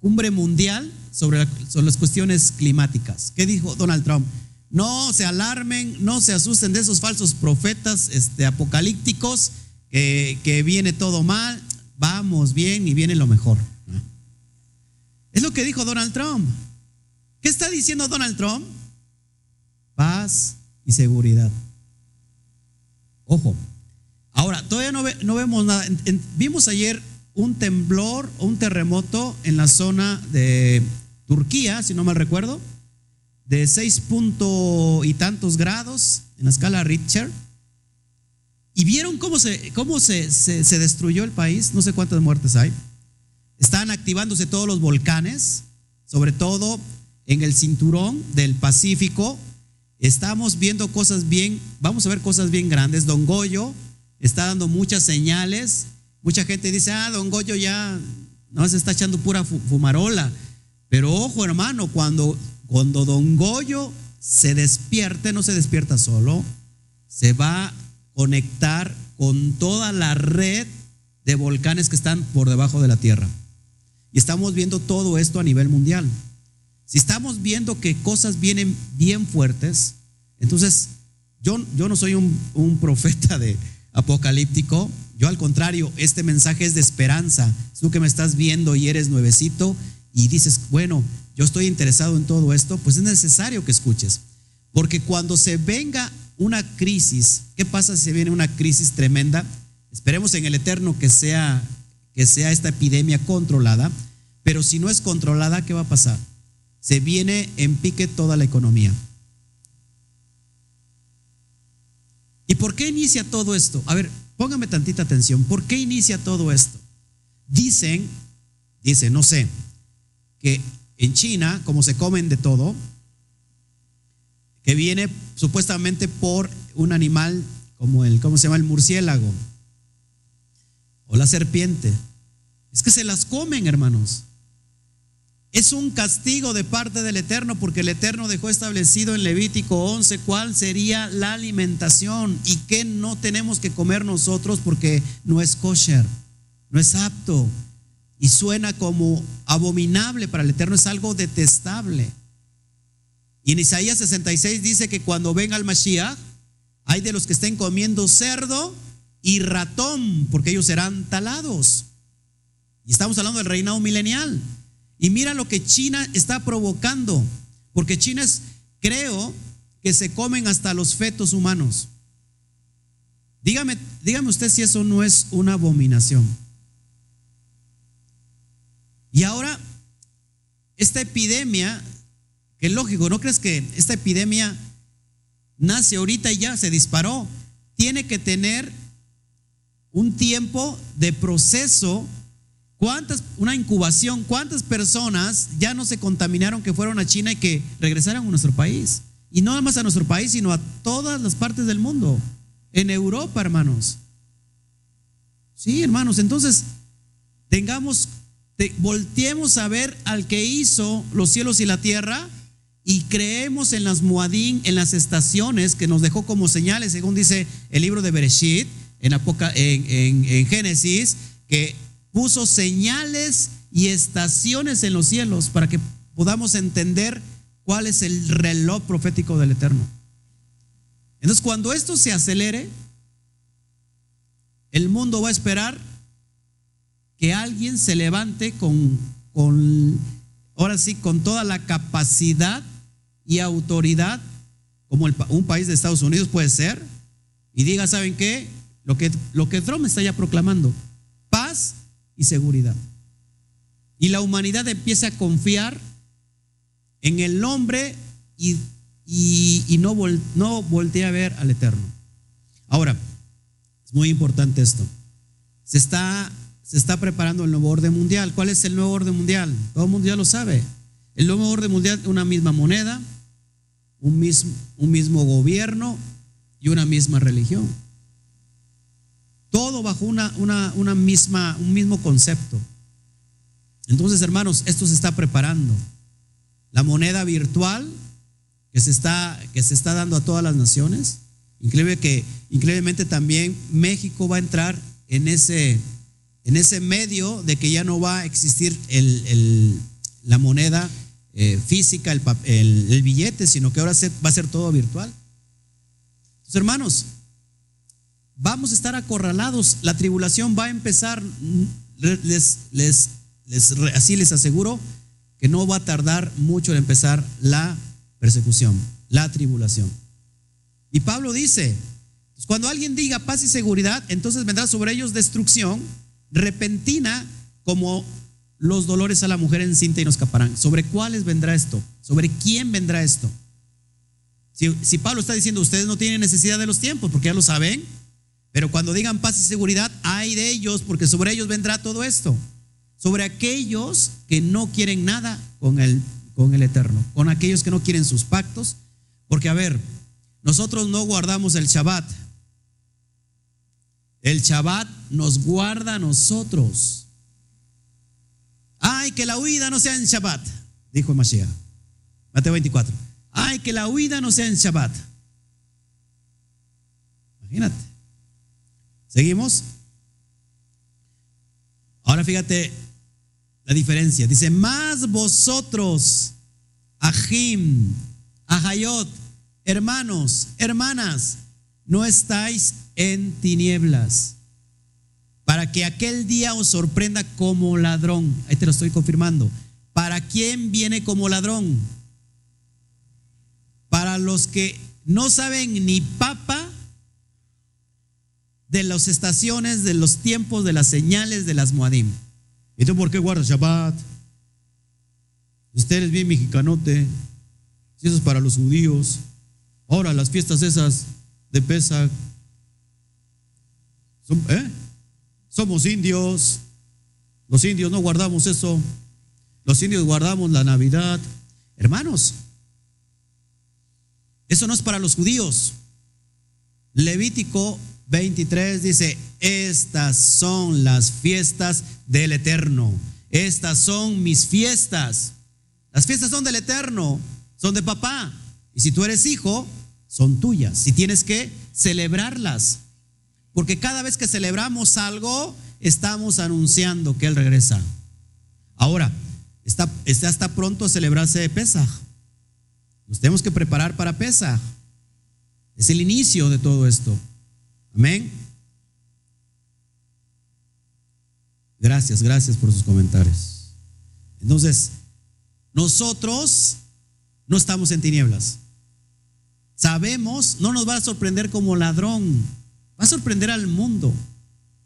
cumbre mundial sobre, sobre las cuestiones climáticas. ¿Qué dijo Donald Trump? No se alarmen, no se asusten de esos falsos profetas este, apocalípticos, que viene todo mal, vamos bien y viene lo mejor. Es lo que dijo Donald Trump. ¿Qué está diciendo Donald Trump? Paz y seguridad. Ojo. Ahora, todavía no, vemos nada. vimos ayer un temblor o un terremoto en la zona de Turquía, si no mal recuerdo, de seis punto y tantos grados en la escala Richter. ¿Y vieron cómo, se, cómo se, se destruyó el país? No sé cuántas muertes hay. Están activándose todos los volcanes, sobre todo en el cinturón del Pacífico. Estamos viendo cosas bien, vamos a ver cosas bien grandes. Don Goyo está dando muchas señales. Mucha gente dice, ah, Don Goyo ya no se está echando pura fumarola. Pero ojo, hermano, cuando, cuando Don Goyo se despierte, no se despierta solo, se va a conectar con toda la red de volcanes que están por debajo de la tierra. Y estamos viendo todo esto a nivel mundial. Si estamos viendo que cosas vienen bien fuertes, entonces yo, no soy un, un profeta de apocalíptico, yo al contrario, este mensaje es de esperanza. Tú que me estás viendo y eres nuevecito y dices, bueno, yo estoy interesado en todo esto, pues es necesario que escuches. Porque cuando se venga una crisis, ¿qué pasa si se viene una crisis tremenda? Esperemos en el eterno que sea que sea esta epidemia controlada, pero si no es controlada, ¿qué va a pasar? Se viene en pique toda la economía. ¿Y por qué inicia todo esto? A ver, póngame tantita atención. ¿Por qué inicia todo esto? Dicen, dicen, no sé, que en China, como se comen de todo, que viene supuestamente por un animal como el, ¿cómo se llama? El murciélago o la serpiente. Es que se las comen, hermanos. Es un castigo de parte del Eterno porque el Eterno dejó establecido en Levítico 11 cuál sería la alimentación y qué no tenemos que comer nosotros porque no es kosher, no es apto y suena como abominable para el Eterno, es algo detestable. Y en Isaías 66 dice que cuando venga el Mashiach, hay de los que estén comiendo cerdo y ratón, porque ellos serán talados. Y estamos hablando del reinado milenial. Y mira lo que China está provocando, porque China es, creo, que se comen hasta los fetos humanos. Dígame, dígame usted si eso no es una abominación. Y ahora, esta epidemia, que es lógico, ¿no crees que esta epidemia nace ahorita y ya se disparó? Tiene que tener un tiempo de proceso. ¿Cuántas, una incubación, cuántas personas ya no se contaminaron que fueron a China y que regresaron a nuestro país? Y no nada más a nuestro país, sino a todas las partes del mundo. En Europa, hermanos. Sí, hermanos, entonces tengamos, volteemos a ver al que hizo los cielos y la tierra y creemos en las Muadín, en las estaciones que nos dejó como señales, según dice el libro de Bereshit, en, en, Génesis, que puso señales y estaciones en los cielos para que podamos entender cuál es el reloj profético del Eterno. Entonces, cuando esto se acelere, el mundo va a esperar que alguien se levante con, con, ahora sí, con toda la capacidad y autoridad, como un país de Estados Unidos puede ser, y diga, ¿saben qué? Lo que, lo que Trump está ya proclamando, y seguridad. Y la humanidad empieza a confiar en el hombre y, y, no, no voltea a ver al Eterno. Ahora, es muy importante esto. Se está, se está preparando el nuevo orden mundial. ¿Cuál es el nuevo orden mundial? Todo el mundo ya lo sabe. El nuevo orden mundial es una misma moneda, un mismo, un mismo gobierno y una misma religión. Todo bajo una, misma, un mismo concepto. Entonces, hermanos, esto se está preparando. La moneda virtual que se está, que se está dando a todas las naciones. Increíble que, increíblemente también México va a entrar en ese, en ese medio de que ya no va a existir el, la moneda eh, física, el, billete, sino que ahora va a ser todo virtual. Hermanos, vamos a estar acorralados, la tribulación va a empezar, les, les, así les aseguro que no va a tardar mucho en empezar la persecución, la tribulación. Y Pablo dice, cuando alguien diga paz y seguridad, entonces vendrá sobre ellos destrucción repentina como los dolores a la mujer encinta y no escaparán. ¿Sobre cuáles vendrá esto? ¿Sobre quién vendrá esto? Si, si, Pablo está diciendo, ustedes no tienen necesidad de los tiempos, porque ya lo saben, pero cuando digan paz y seguridad, hay de ellos, porque sobre ellos vendrá todo esto. Sobre aquellos que no quieren nada con el, con el Eterno, con aquellos que no quieren sus pactos, porque a ver, nosotros no guardamos el Shabbat. El Shabbat nos guarda a nosotros. Ay, que la huida no sea en Shabbat, dijo Mashiach. Mateo 24. Ay, que la huida no sea en Shabbat. Imagínate. Seguimos. Ahora fíjate la diferencia. Dice, más vosotros, Ajim, Ajayot, hermanos, hermanas, no estáis en tinieblas para que aquel día os sorprenda como ladrón. Ahí te lo estoy confirmando. ¿Para quién viene como ladrón? Para los que no saben ni papa de las estaciones, de los tiempos, de las señales de las Moadim. ¿Y tú por qué guardas Shabbat? Usted es bien mexicanote. Si eso es para los judíos. Ahora las fiestas esas de Pesach. ¿Eh? Somos indios. Los indios no guardamos eso. Los indios guardamos la Navidad. Hermanos, eso no es para los judíos. Levítico 23 dice, estas son las fiestas del Eterno. Estas son mis fiestas. Las fiestas son del Eterno, son de papá. Y si tú eres hijo, son tuyas. Y tienes que celebrarlas. Porque cada vez que celebramos algo, estamos anunciando que Él regresa. Ahora, está, está, pronto a celebrarse Pesaj. Nos tenemos que preparar para Pesaj. Es el inicio de todo esto. Amén. Gracias, gracias por sus comentarios. Entonces, nosotros no estamos en tinieblas. Sabemos, no nos va a sorprender como ladrón Va a sorprender al mundo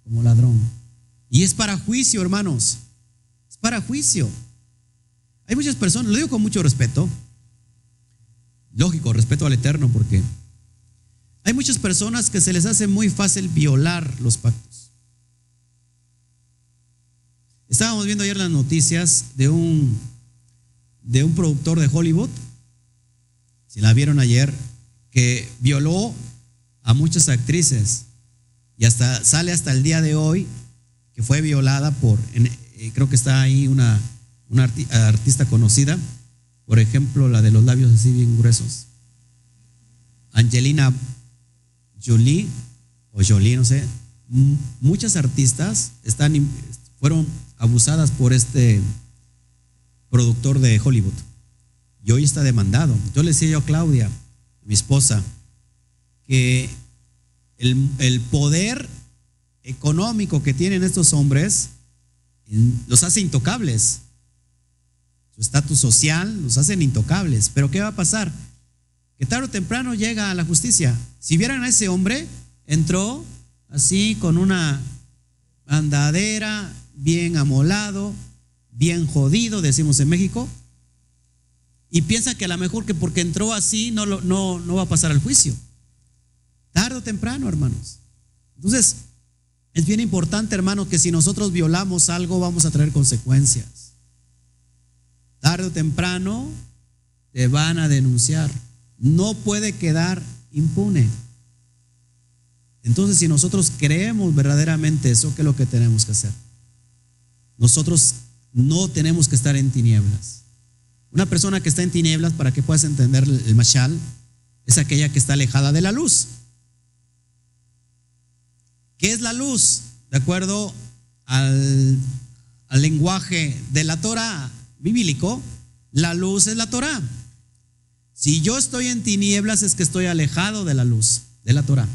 como ladrón. Y es para juicio, hermanos. Es para juicio. Hay muchas personas, lo digo con mucho respeto. Lógico, respeto al Eterno, porque hay muchas personas que se les hace muy fácil violar los pactos. Estábamos viendo ayer las noticias de un, de un productor de Hollywood, si la vieron ayer, que violó a muchas actrices y hasta sale hasta el día de hoy que fue violada por, eh, creo que está ahí una, una artista conocida, por ejemplo, la de los labios así bien gruesos, Angelina Jolie, o Jolie, no sé, muchas artistas están, fueron abusadas por este productor de Hollywood. Y hoy está demandado. Yo le decía yo a Claudia, mi esposa, que el, poder económico que tienen estos hombres los hace intocables. Su estatus social los hacen intocables. Pero ¿qué va a pasar? Que tarde o temprano llega a la justicia. Si vieran a ese hombre, entró así con una andadera, bien amolado, bien jodido, decimos en México, y piensa que a lo mejor que porque entró así no, no, no va a pasar al juicio. Tarde o temprano, hermanos. Entonces, es bien importante, hermanos, que si nosotros violamos algo, vamos a traer consecuencias. Tarde o temprano te van a denunciar. No puede quedar impune. Entonces, si nosotros creemos verdaderamente eso, ¿qué es lo que tenemos que hacer? Nosotros no tenemos que estar en tinieblas. Una persona que está en tinieblas, para que puedas entender el mashal, es aquella que está alejada de la luz. ¿Qué es la luz? De acuerdo al, lenguaje de la Torah, bíblico, la luz es la Torah. Si yo estoy en tinieblas es que estoy alejado de la luz, de la Torah.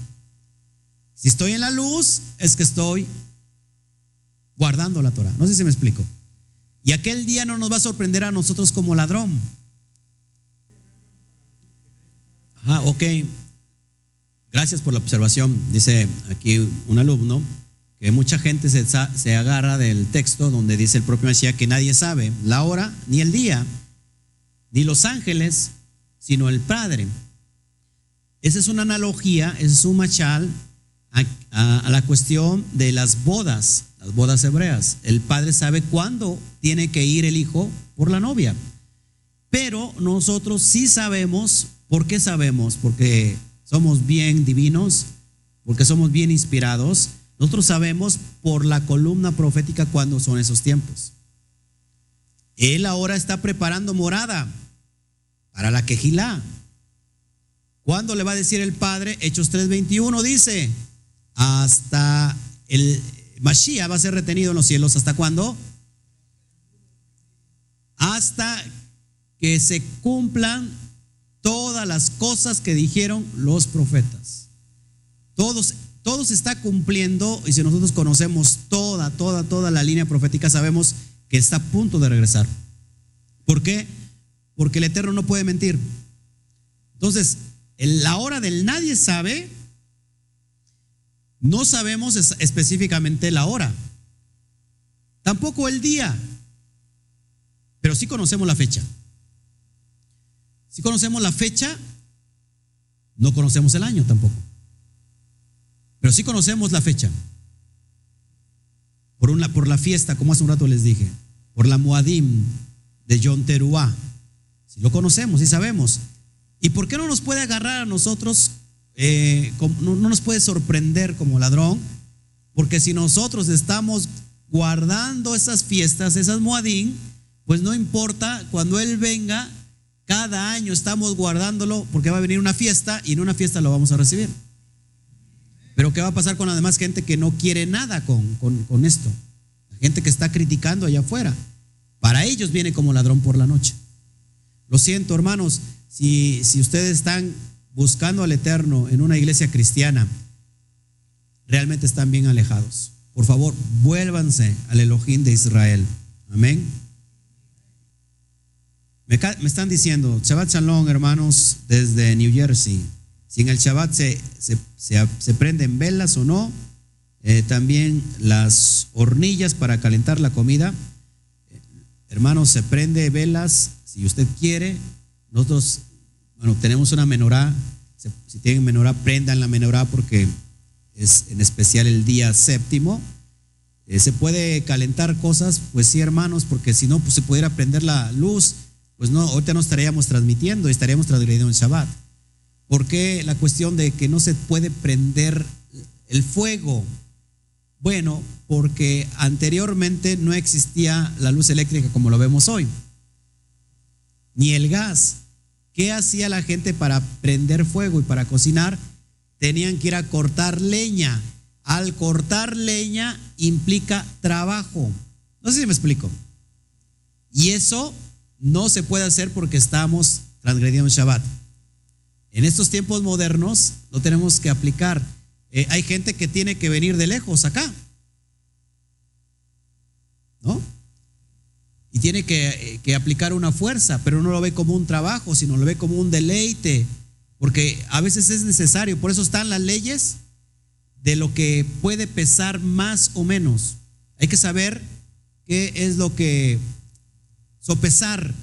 Si estoy en la luz es que estoy guardando la Torah. No sé si me explico. Y aquel día no nos va a sorprender a nosotros como ladrón. Ajá, ok. Gracias por la observación. Dice aquí un alumno que mucha gente se, se agarra del texto donde dice el propio Mesías que nadie sabe la hora ni el día, ni los ángeles, sino el Padre. Esa es una analogía, es un machal a, a, la cuestión de las bodas, las bodas hebreas. El Padre sabe cuándo tiene que ir el Hijo por la novia. Pero nosotros sí sabemos, ¿por qué sabemos? Porque somos bien divinos, porque somos bien inspirados. Nosotros sabemos por la columna profética cuándo son esos tiempos. Él ahora está preparando morada para la quejilá. ¿Cuándo le va a decir el Padre? Hechos 3:21 dice, hasta el Mashiach va a ser retenido en los cielos. ¿Hasta cuándo? Hasta que se cumplan todas las cosas que dijeron los profetas. Todos, todos está cumpliendo y si nosotros conocemos toda, toda, toda la línea profética, sabemos que está a punto de regresar. ¿Por qué? Porque el Eterno no puede mentir. Entonces, en la hora del nadie sabe, no sabemos específicamente la hora, tampoco el día, pero sí conocemos la fecha. Si conocemos la fecha, no conocemos el año tampoco. Pero sí conocemos la fecha. Por, por la fiesta, como hace un rato les dije. Por la Muadim de John Teruá. Si lo conocemos y sabemos. ¿Y por qué no nos puede agarrar a nosotros? Eh, no, no nos puede sorprender como ladrón. Porque si nosotros estamos guardando esas fiestas, esas Muadim, pues no importa, cuando Él venga, cada año estamos guardándolo porque va a venir una fiesta y en una fiesta lo vamos a recibir. Pero ¿qué va a pasar con la demás gente que no quiere nada con, con, esto? La gente que está criticando allá afuera. Para ellos viene como ladrón por la noche. Lo siento, hermanos, si, si ustedes están buscando al Eterno en una iglesia cristiana, realmente están bien alejados. Por favor, vuélvanse al Elohim de Israel. Amén. Me, están diciendo, Shabbat Shalom, hermanos, desde New Jersey. Si en el Shabbat se, se, prenden velas o no. Eh, también las hornillas para calentar la comida. Hermanos, se prende velas si usted quiere. Nosotros, bueno, tenemos una menorá. Si tienen menorá, prendan la menorá porque es en especial el día séptimo. Eh, se puede calentar cosas, pues sí, hermanos, porque si no, pues se pudiera prender la luz pues no, ahorita no estaríamos transmitiendo, estaríamos transmitiendo en Shabbat. ¿Por qué la cuestión de que no se puede prender el fuego? Bueno, porque anteriormente no existía la luz eléctrica como lo vemos hoy, ni el gas. ¿Qué hacía la gente para prender fuego y para cocinar? Tenían que ir a cortar leña. Al cortar leña implica trabajo. No sé si me explico. Y eso no se puede hacer porque estamos transgrediendo el Shabbat. En estos tiempos modernos lo tenemos que aplicar. Eh, hay gente que tiene que venir de lejos acá. ¿No? Y tiene que, eh, que, aplicar una fuerza, pero no lo ve como un trabajo, sino lo ve como un deleite, porque a veces es necesario. Por eso están las leyes de lo que puede pesar más o menos. Hay que saber qué es lo que sopesar.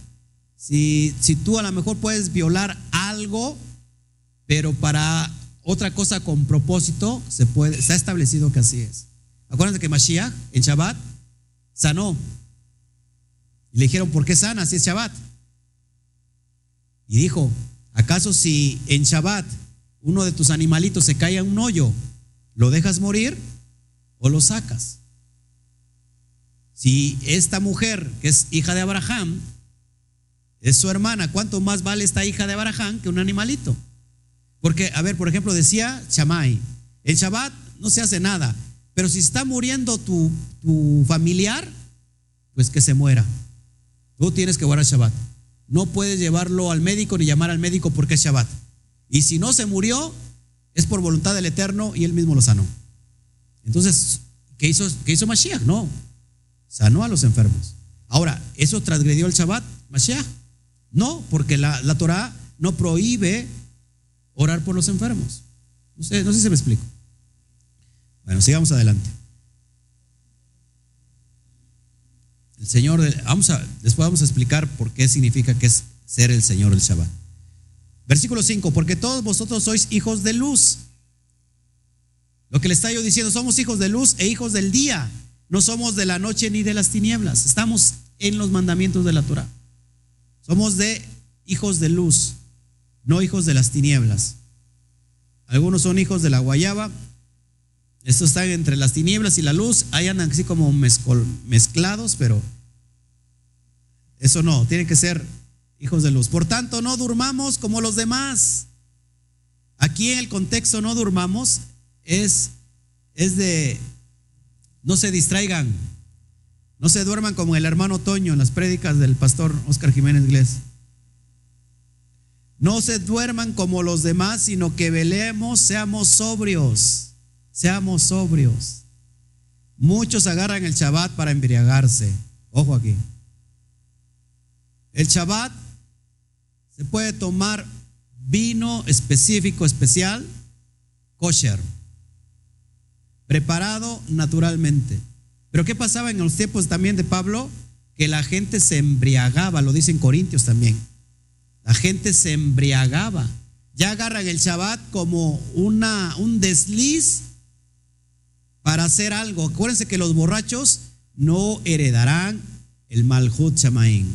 Si, si tú a lo mejor puedes violar algo, pero para otra cosa con propósito, se, puede, se ha establecido que así es. Acuérdense que Mashiach en Shabbat sanó. Y le dijeron, ¿por qué sana si es Shabbat? Y dijo, ¿acaso si en Shabbat uno de tus animalitos se cae en un hoyo, lo dejas morir o lo sacas? Si esta mujer, que es hija de Abraham, es su hermana, ¿cuánto más vale esta hija de Abraham que un animalito? Porque, a ver, por ejemplo, decía Chamay, el Shabbat no se hace nada, pero si está muriendo tu, familiar, pues que se muera. Tú tienes que guardar Shabbat. No puedes llevarlo al médico ni llamar al médico porque es Shabbat. Y si no se murió, es por voluntad del Eterno y él mismo lo sanó. Entonces, ¿qué hizo, qué hizo Mashiach? No, sanó a los enfermos. Ahora, ¿eso transgredió el Shabbat, Mashiach? No, porque la, la Torah no prohíbe orar por los enfermos. No sé, no sé si me explico. Bueno, sigamos adelante. El Señor, vamos a, después vamos a explicar por qué significa que es ser el Señor del Shabbat. Versículo 5, porque todos vosotros sois hijos de luz. Lo que le está yo diciendo, somos hijos de luz e hijos del día. No somos de la noche ni de las tinieblas. Estamos en los mandamientos de la Torah. Somos de hijos de luz, no hijos de las tinieblas. Algunos son hijos de la guayaba. Estos están entre las tinieblas y la luz. Ahí andan así como mezclados, pero eso no, tienen que ser hijos de luz. Por tanto, no durmamos como los demás. Aquí en el contexto no durmamos es, es de no se distraigan, no se duerman como el hermano Toño en las prédicas del pastor Oscar Jiménez Glés. No se duerman como los demás, sino que velemos, seamos sobrios, seamos sobrios. Muchos agarran el Shabbat para embriagarse. Ojo aquí. El Shabbat se puede tomar vino específico, especial, kosher, preparado naturalmente. Pero ¿qué pasaba en los tiempos también de Pablo? Que la gente se embriagaba, lo dicen Corintios también. La gente se embriagaba. Ya agarran el Shabbat como una, un desliz para hacer algo. Acuérdense que los borrachos no heredarán el Malhut Shamaín,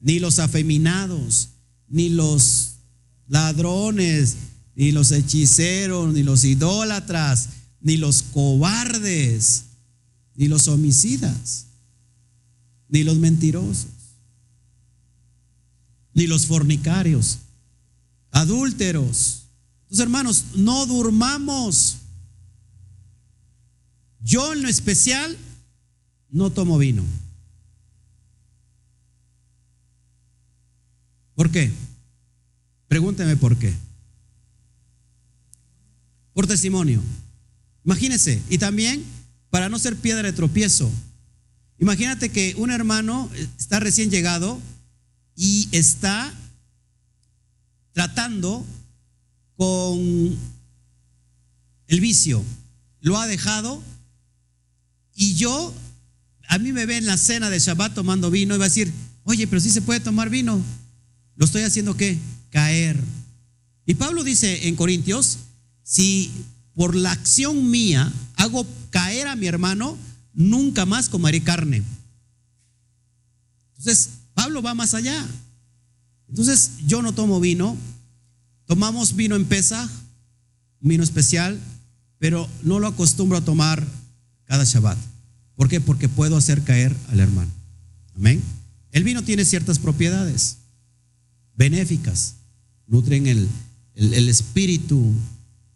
ni los afeminados, ni los ladrones, ni los hechiceros, ni los idólatras, ni los cobardes, ni los homicidas, ni los mentirosos, ni los fornicarios, adúlteros. Entonces, hermanos, no durmamos. Yo en lo especial no tomo vino. ¿Por qué? Pregúnteme por qué. Por testimonio. Imagínese. Y también para no ser piedra de tropiezo. Imagínate que un hermano está recién llegado y está tratando con el vicio. Lo ha dejado y yo, a mí me ve en la cena de Shabbat tomando vino y va a decir, oye, pero si se puede tomar vino. Lo estoy haciendo qué? Caer. Y Pablo dice en Corintios, si por la acción mía hago caer a mi hermano, nunca más comeré carne. Entonces, Pablo va más allá. Entonces, yo no tomo vino, tomamos vino en pesa, vino especial, pero no lo acostumbro a tomar cada Shabbat. ¿Por qué? Porque puedo hacer caer al hermano. Amén. El vino tiene ciertas propiedades benéficas, nutren el, el, espíritu.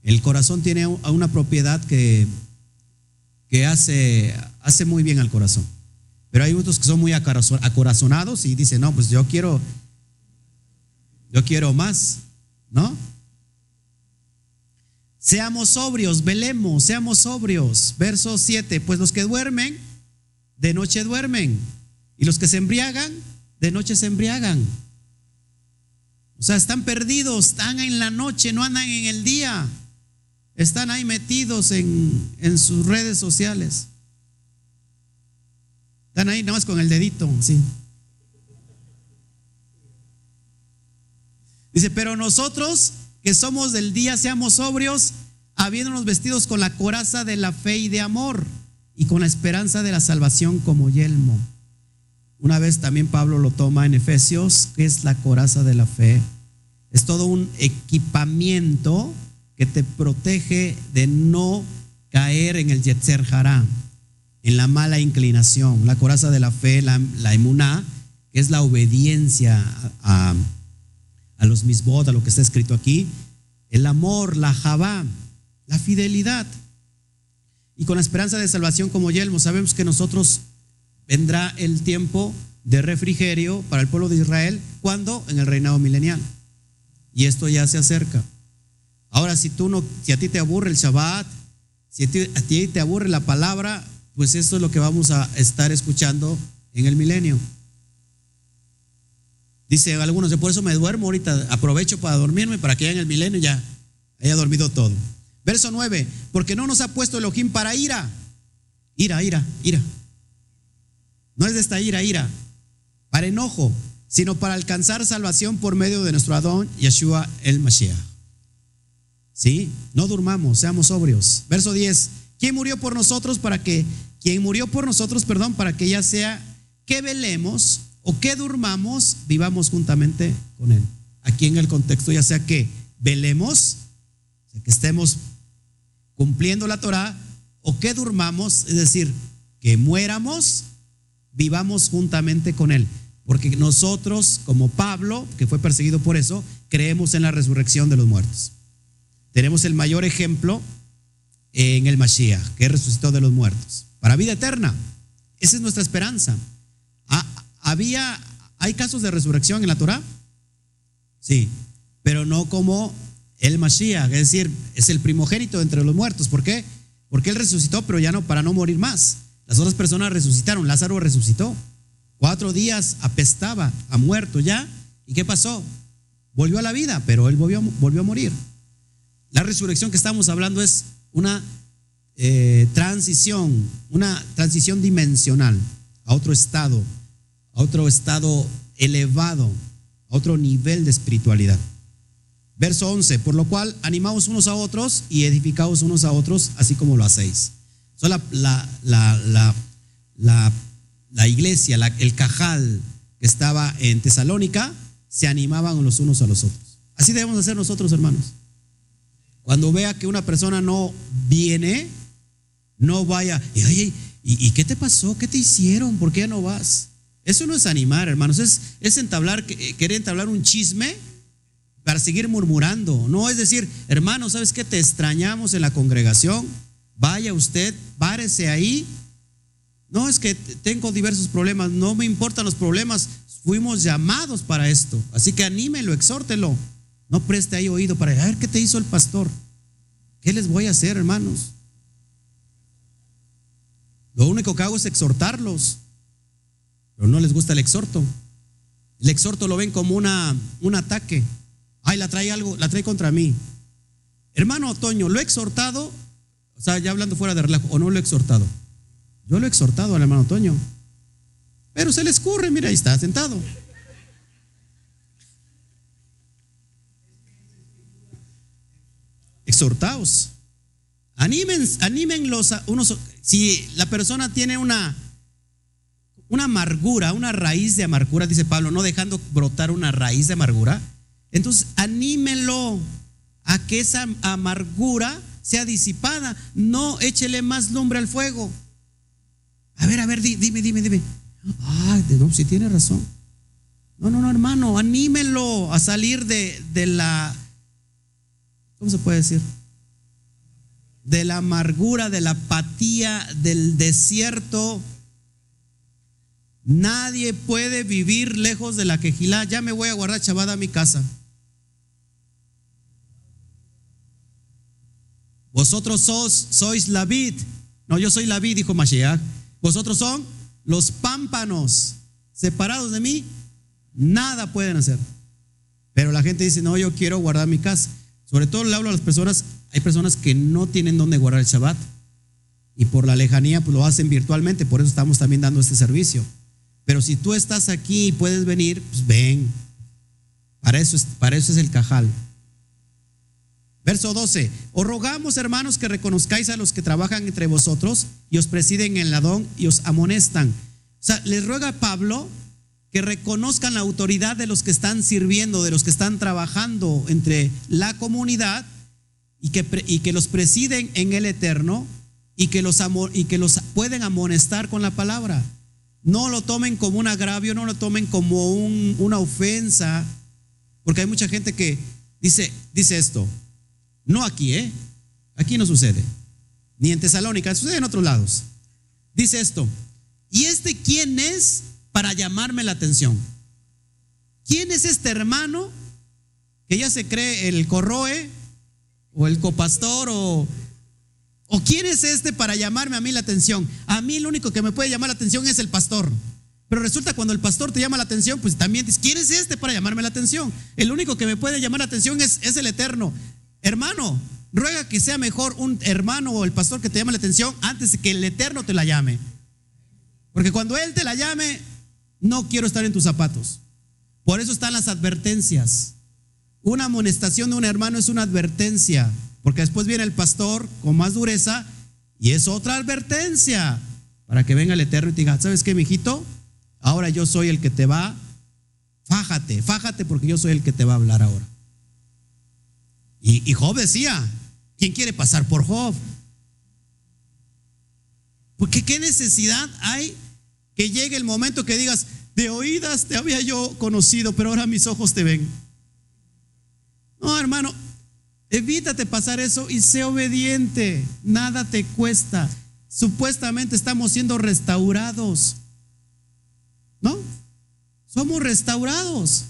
El corazón tiene una propiedad que, que hace, hace muy bien al corazón. Pero hay otros que son muy acorazonados y dicen, no, pues yo quiero, yo quiero más, ¿no? Seamos sobrios, velemos, seamos sobrios. Verso 7, pues los que duermen, de noche duermen. Y los que se embriagan, de noche se embriagan. O sea, están perdidos, están en la noche, no andan en el día. Están ahí metidos en, en sus redes sociales. Están ahí nada más con el dedito, sí. Dice, pero nosotros que somos del día, seamos sobrios, habiéndonos vestidos con la coraza de la fe y de amor y con la esperanza de la salvación como yelmo. Una vez también Pablo lo toma en Efesios, que es la coraza de la fe. Es todo un equipamiento que te protege de no caer en el Yetzer Hará, en la mala inclinación. La coraza de la fe, la, la emuná, que es la obediencia a, a los misbod, a lo que está escrito aquí. El amor, la jabá, la fidelidad. Y con la esperanza de salvación como yelmo, sabemos que nosotros vendrá el tiempo de refrigerio para el pueblo de Israel. ¿Cuándo? En el reinado milenial. Y esto ya se acerca. Ahora, si tú no, si a ti te aburre el Shabbat, si a ti, te aburre la palabra, pues esto es lo que vamos a estar escuchando en el milenio. Dice algunos, por eso me duermo ahorita, aprovecho para dormirme para que ya en el milenio ya haya dormido todo. Verso 9, porque no nos ha puesto Elohim para ira. Ira, ira, ira. No es de esta ira, ira, para enojo, sino para alcanzar salvación por medio de nuestro Adón, Yeshua el Mashiach. ¿Sí? No durmamos, seamos sobrios. Verso 10, ¿quién murió por nosotros para que, quien murió por nosotros, perdón, para que ya sea que velemos o que durmamos, vivamos juntamente con Él? Aquí en el contexto, ya sea que velemos, que estemos cumpliendo la Torah, o que durmamos, es decir, que muéramos, vivamos juntamente con Él. Porque nosotros, como Pablo, que fue perseguido por eso, creemos en la resurrección de los muertos. Tenemos el mayor ejemplo en el Mashiach, que resucitó de los muertos, para vida eterna. Esa es nuestra esperanza. ¿Había, hay casos de resurrección en la Torah? Sí, pero no como el Mashiach, es decir, es el primogénito entre los muertos. ¿Por qué? Porque él resucitó, pero ya no para no morir más. Las otras personas resucitaron. Lázaro resucitó. Cuatro días apestaba, a muerto ya. ¿Y qué pasó? Volvió a la vida, pero él volvió, volvió a morir. La resurrección que estamos hablando es una eh, transición, una transición dimensional a otro estado, a otro estado elevado, a otro nivel de espiritualidad. Verso 11, por lo cual animaos unos a otros y edificaos unos a otros, así como lo hacéis. la, la, la, la, iglesia, el cajal que estaba en Tesalónica, se animaban los unos a los otros. Así debemos hacer nosotros, hermanos. Cuando vea que una persona no viene, no vaya, y, ¿y, qué te pasó? ¿Qué te hicieron? ¿Por qué no vas? Eso no es animar, hermanos, es, entablar, querer entablar un chisme para seguir murmurando. No es decir, hermano, ¿sabes qué? Te extrañamos en la congregación. Vaya usted, párese ahí. No es que tengo diversos problemas, no me importan los problemas. Fuimos llamados para esto. Así que anímelo, exhórtelo. No preste ahí oído para ver qué te hizo el pastor. ¿Qué les voy a hacer, hermanos? Lo único que hago es exhortarlos, pero no les gusta el exhorto. El exhorto lo ven como una, un ataque. Ay, la trae algo, la trae contra mí. Hermano Otoño, ¿lo he exhortado? O sea, ya hablando fuera de relajo, ¿o no lo he exhortado? Yo lo he exhortado al hermano Otoño. Pero se le escurre, mira, ahí está sentado. exhortaos. Animen, anímenlos a unos. Si la persona tiene una, una amargura, una raíz de amargura, dice Pablo, no dejando brotar una raíz de amargura, entonces anímenlo a que esa amargura sea disipada. No échele más lumbre al fuego. A ver, a ver, dime, dime, dime. Ay, no, si tiene razón. No, no, no, hermano, anímelo a salir de, de la ¿cómo se puede decir? De la amargura, de la apatía, del desierto. Nadie puede vivir lejos de la quejilá. Ya me voy a guardar chavada a mi casa. Vosotros sois la vid. No, yo soy la vid, dijo Mashiach. Vosotros son los pámpanos. Separados de mí, nada pueden hacer. Pero la gente dice, no, yo quiero guardar mi casa. Sobre todo le hablo a las personas, hay personas que no tienen dónde guardar el Shabbat y por la lejanía pues lo hacen virtualmente, por eso estamos también dando este servicio. Pero si tú estás aquí y puedes venir, pues ven. Para eso es, para eso es el cajal. Verso 12. Os rogamos, hermanos, que reconozcáis a los que trabajan entre vosotros y os presiden en ladón y os amonestan. O sea, les ruega Pablo que reconozcan la autoridad de los que están sirviendo, de los que están trabajando entre la comunidad y que, y que los presiden en el eterno y que, los y que los pueden amonestar con la palabra. No lo tomen como un agravio, no lo tomen como una ofensa, porque hay mucha gente que dice, dice esto, no aquí, ¿eh? Aquí no sucede, ni en Tesalónica, sucede en otros lados. Dice esto, ¿y este quién es para llamarme la atención. ¿Quién es este hermano que ya se cree el corroe o el copastor o, o quién es este para llamarme a mí la atención? A mí lo único que me puede llamar la atención es el pastor. Pero resulta cuando el pastor te llama la atención, pues también dices, ¿quién es este para llamarme la atención? El único que me puede llamar la atención es, es el eterno. Hermano, ruega que sea mejor un hermano o el pastor que te llame la atención antes de que el eterno te la llame. Porque cuando él te la llame, no quiero estar en tus zapatos. Por eso están las advertencias. Una amonestación de un hermano es una advertencia, porque después viene el pastor con más dureza y es otra advertencia para que venga el eterno y diga, ¿sabes qué, mijito? Ahora yo soy el que te va, fájate, fájate porque yo soy el que te va a hablar ahora. Y, y Job decía, ¿quién quiere pasar por Job? Porque qué necesidad hay que llegue el momento que digas, de oídas te había yo conocido, pero ahora mis ojos te ven. No, hermano, evítate pasar eso y sé obediente. Nada te cuesta. Supuestamente estamos siendo restaurados. ¿No? Somos restaurados.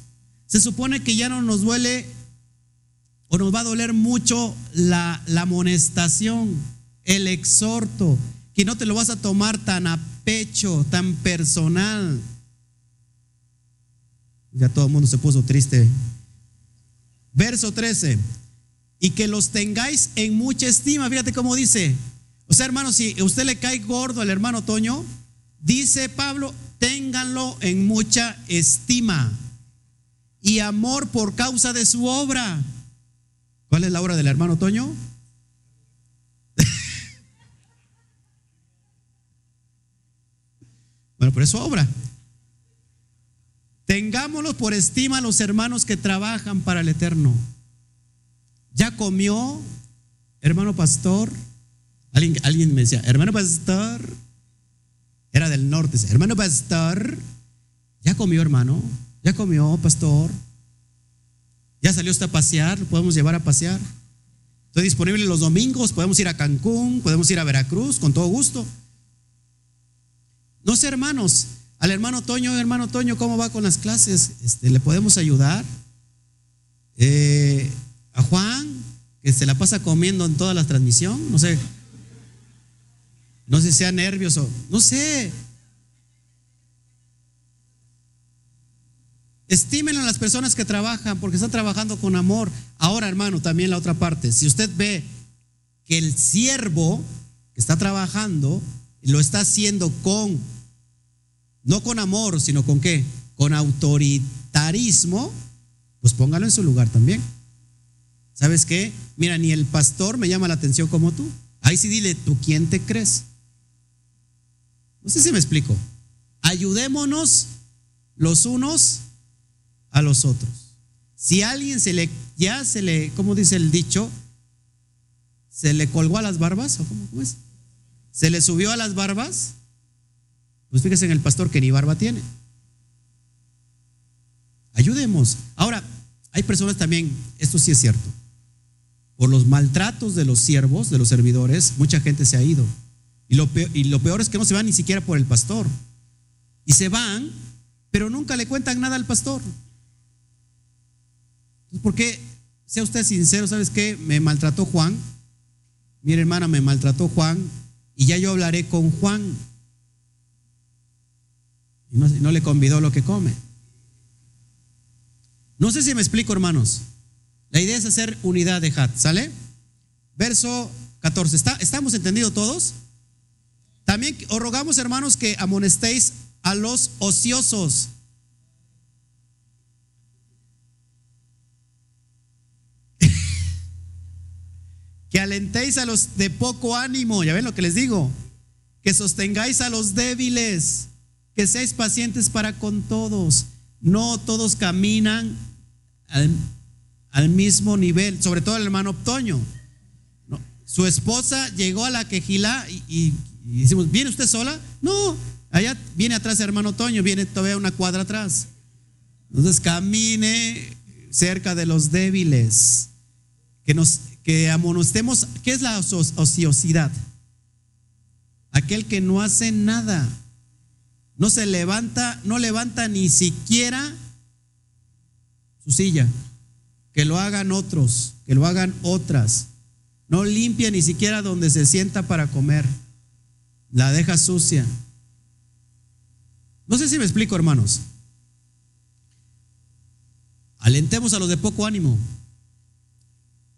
Se supone que ya no nos duele o nos va a doler mucho la, amonestación, el exhorto, que no te lo vas a tomar tan a pecho, tan personal. Ya todo el mundo se puso triste. Verso 13. Y que los tengáis en mucha estima. Fíjate cómo dice. O sea, hermano, si a usted le cae gordo al hermano Toño, dice Pablo, ténganlo en mucha estima y amor por causa de su obra. ¿Cuál es la obra del hermano Toño? bueno, pero es su obra. Tengámoslo por estima los hermanos que trabajan para el eterno. ¿Ya comió, hermano pastor? Alguien, me decía, hermano pastor, era del norte. Hermano pastor, ¿ya comió hermano? ¿Ya comió pastor? ¿Ya salió usted a pasear? ¿Lo podemos llevar a pasear? Estoy disponible los domingos, podemos ir a Cancún, podemos ir a Veracruz, con todo gusto. No sé, hermanos, al hermano Toño, hermano Toño, ¿cómo va con las clases? Este, ¿Le podemos ayudar? Eh, a Juan, que se la pasa comiendo en toda la transmisión, no sé. No sé si sea nervioso, no sé. Estimen a las personas que trabajan porque están trabajando con amor. Ahora, hermano, también la otra parte. Si usted ve que el siervo que está trabajando lo está haciendo con, no con amor, sino con qué? Con autoritarismo, pues póngalo en su lugar también. ¿Sabes qué? Mira, ni el pastor me llama la atención como tú. Ahí sí dile, ¿tú quién te crees? No sé si me explico. Ayudémonos los unos a los otros. Si a alguien se le, ya se le, ¿cómo dice el dicho? ¿Se le colgó a las barbas? ¿O cómo, es? ¿Se le subió a las barbas? Pues fíjese en el pastor que ni barba tiene. Ayudemos. Ahora, hay personas también, esto sí es cierto, por los maltratos de los siervos, de los servidores, mucha gente se ha ido. Y lo, peor, es que no se van ni siquiera por el pastor. Y se van, pero nunca le cuentan nada al pastor. ¿Por qué? Sea usted sincero, ¿sabes qué? Me maltrató Juan. Mire, hermana, me maltrató Juan. Y ya yo hablaré con Juan. Y no, no le convidó lo que come. No sé si me explico, hermanos. La idea es hacer unidad de Hat, ¿sale? Verso 14. ¿Está, ¿Estamos entendidos todos? También os rogamos, hermanos, que amonestéis a los ociosos. que alentéis a los de poco ánimo, ya ven lo que les digo, que sostengáis a los débiles, que seáis pacientes para con todos. No todos caminan al, mismo nivel, sobre todo el hermano Toño. Su esposa llegó a la quejila y, y, y decimos, ¿viene usted sola? No, allá viene atrás el hermano Toño, viene todavía una cuadra atrás. Entonces camine cerca de los débiles, que nos que amonestemos. ¿Qué es la ociosidad? Aquel que no hace nada. no se levanta, no levanta ni siquiera su silla. Que lo hagan otros, que lo hagan otras. No limpia ni siquiera donde se sienta para comer. La deja sucia. No sé si me explico, hermanos. Alentemos a los de poco ánimo.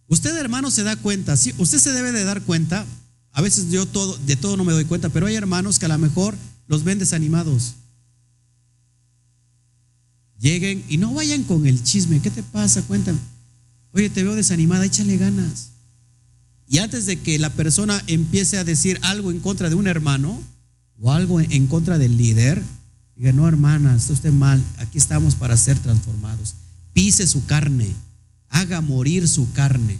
Usted, hermano, se da cuenta, sí, usted se debe de dar cuenta. A veces yo todo, de todo no me doy cuenta, pero hay hermanos que a lo mejor los ven desanimados. Lleguen y no vayan con el chisme. ¿Qué te pasa? Cuéntame. Oye, te veo desanimada, échale ganas. Y antes de que la persona empiece a decir algo en contra de un hermano o algo en contra del líder, diga, no hermana, está usted mal, aquí estamos para ser transformados. Pise su carne, haga morir su carne,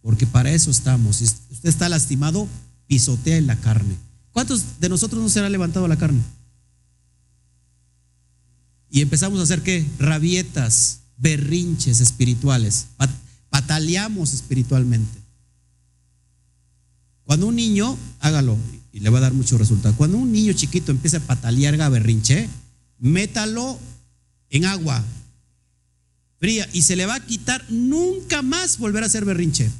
porque para eso estamos. Si usted está lastimado, pisotea en la carne. ¿Cuántos de nosotros no será levantado la carne? Y empezamos a hacer qué? Rabietas, berrinches espirituales. Pataleamos espiritualmente. Cuando un niño, hágalo y le va a dar mucho resultado. Cuando un niño chiquito empieza a patalear, haga berrinche, métalo en agua fría y se le va a quitar nunca más volver a hacer berrinche.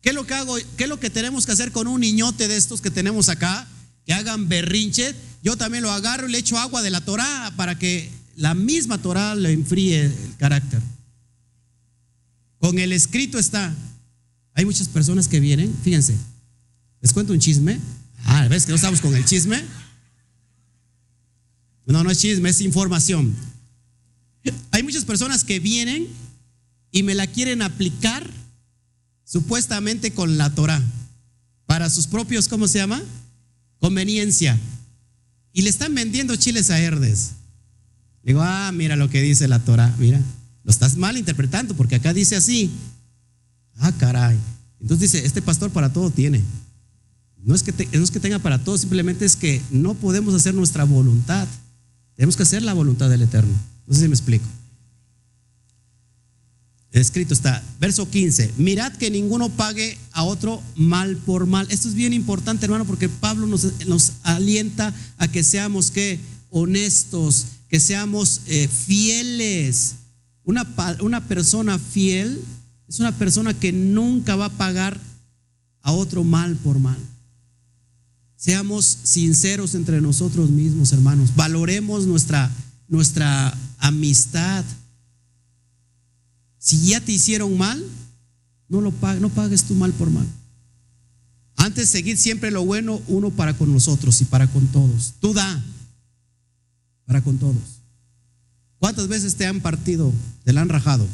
¿Qué es lo que hago? ¿Qué es lo que tenemos que hacer con un niñote de estos que tenemos acá? Que hagan berrinche. Yo también lo agarro y le echo agua de la Torah para que la misma Torah le enfríe el carácter. Con el escrito está, hay muchas personas que vienen, fíjense, les cuento un chisme. Ah, ¿ves que no estamos con el chisme? No, no es chisme, es información. Hay muchas personas que vienen y me la quieren aplicar supuestamente con la Torah para sus propios, ¿cómo se llama? Conveniencia. Y le están vendiendo chiles a Herdes. Digo, ah, mira lo que dice la Torah, mira, lo estás mal interpretando porque acá dice así. Ah, caray. Entonces dice, este pastor para todo tiene. No es, que no es que tenga para todo, simplemente es que no podemos hacer nuestra voluntad. Tenemos que hacer la voluntad del Eterno. No sé si me explico. Escrito está, verso 15, mirad que ninguno pague a otro mal por mal. Esto es bien importante, hermano, porque Pablo nos, alienta a que seamos honestos, que seamos eh, fieles. Una, una persona fiel es una persona que nunca va a pagar a otro mal por mal. Seamos sinceros entre nosotros mismos, hermanos. Valoremos nuestra, nuestra amistad. Si ya te hicieron mal, no lo pagues, no pagues tu mal por mal. Antes seguir siempre lo bueno uno para con nosotros y para con todos. Tú da para con todos. ¿Cuántas veces te han partido, te la han rajado?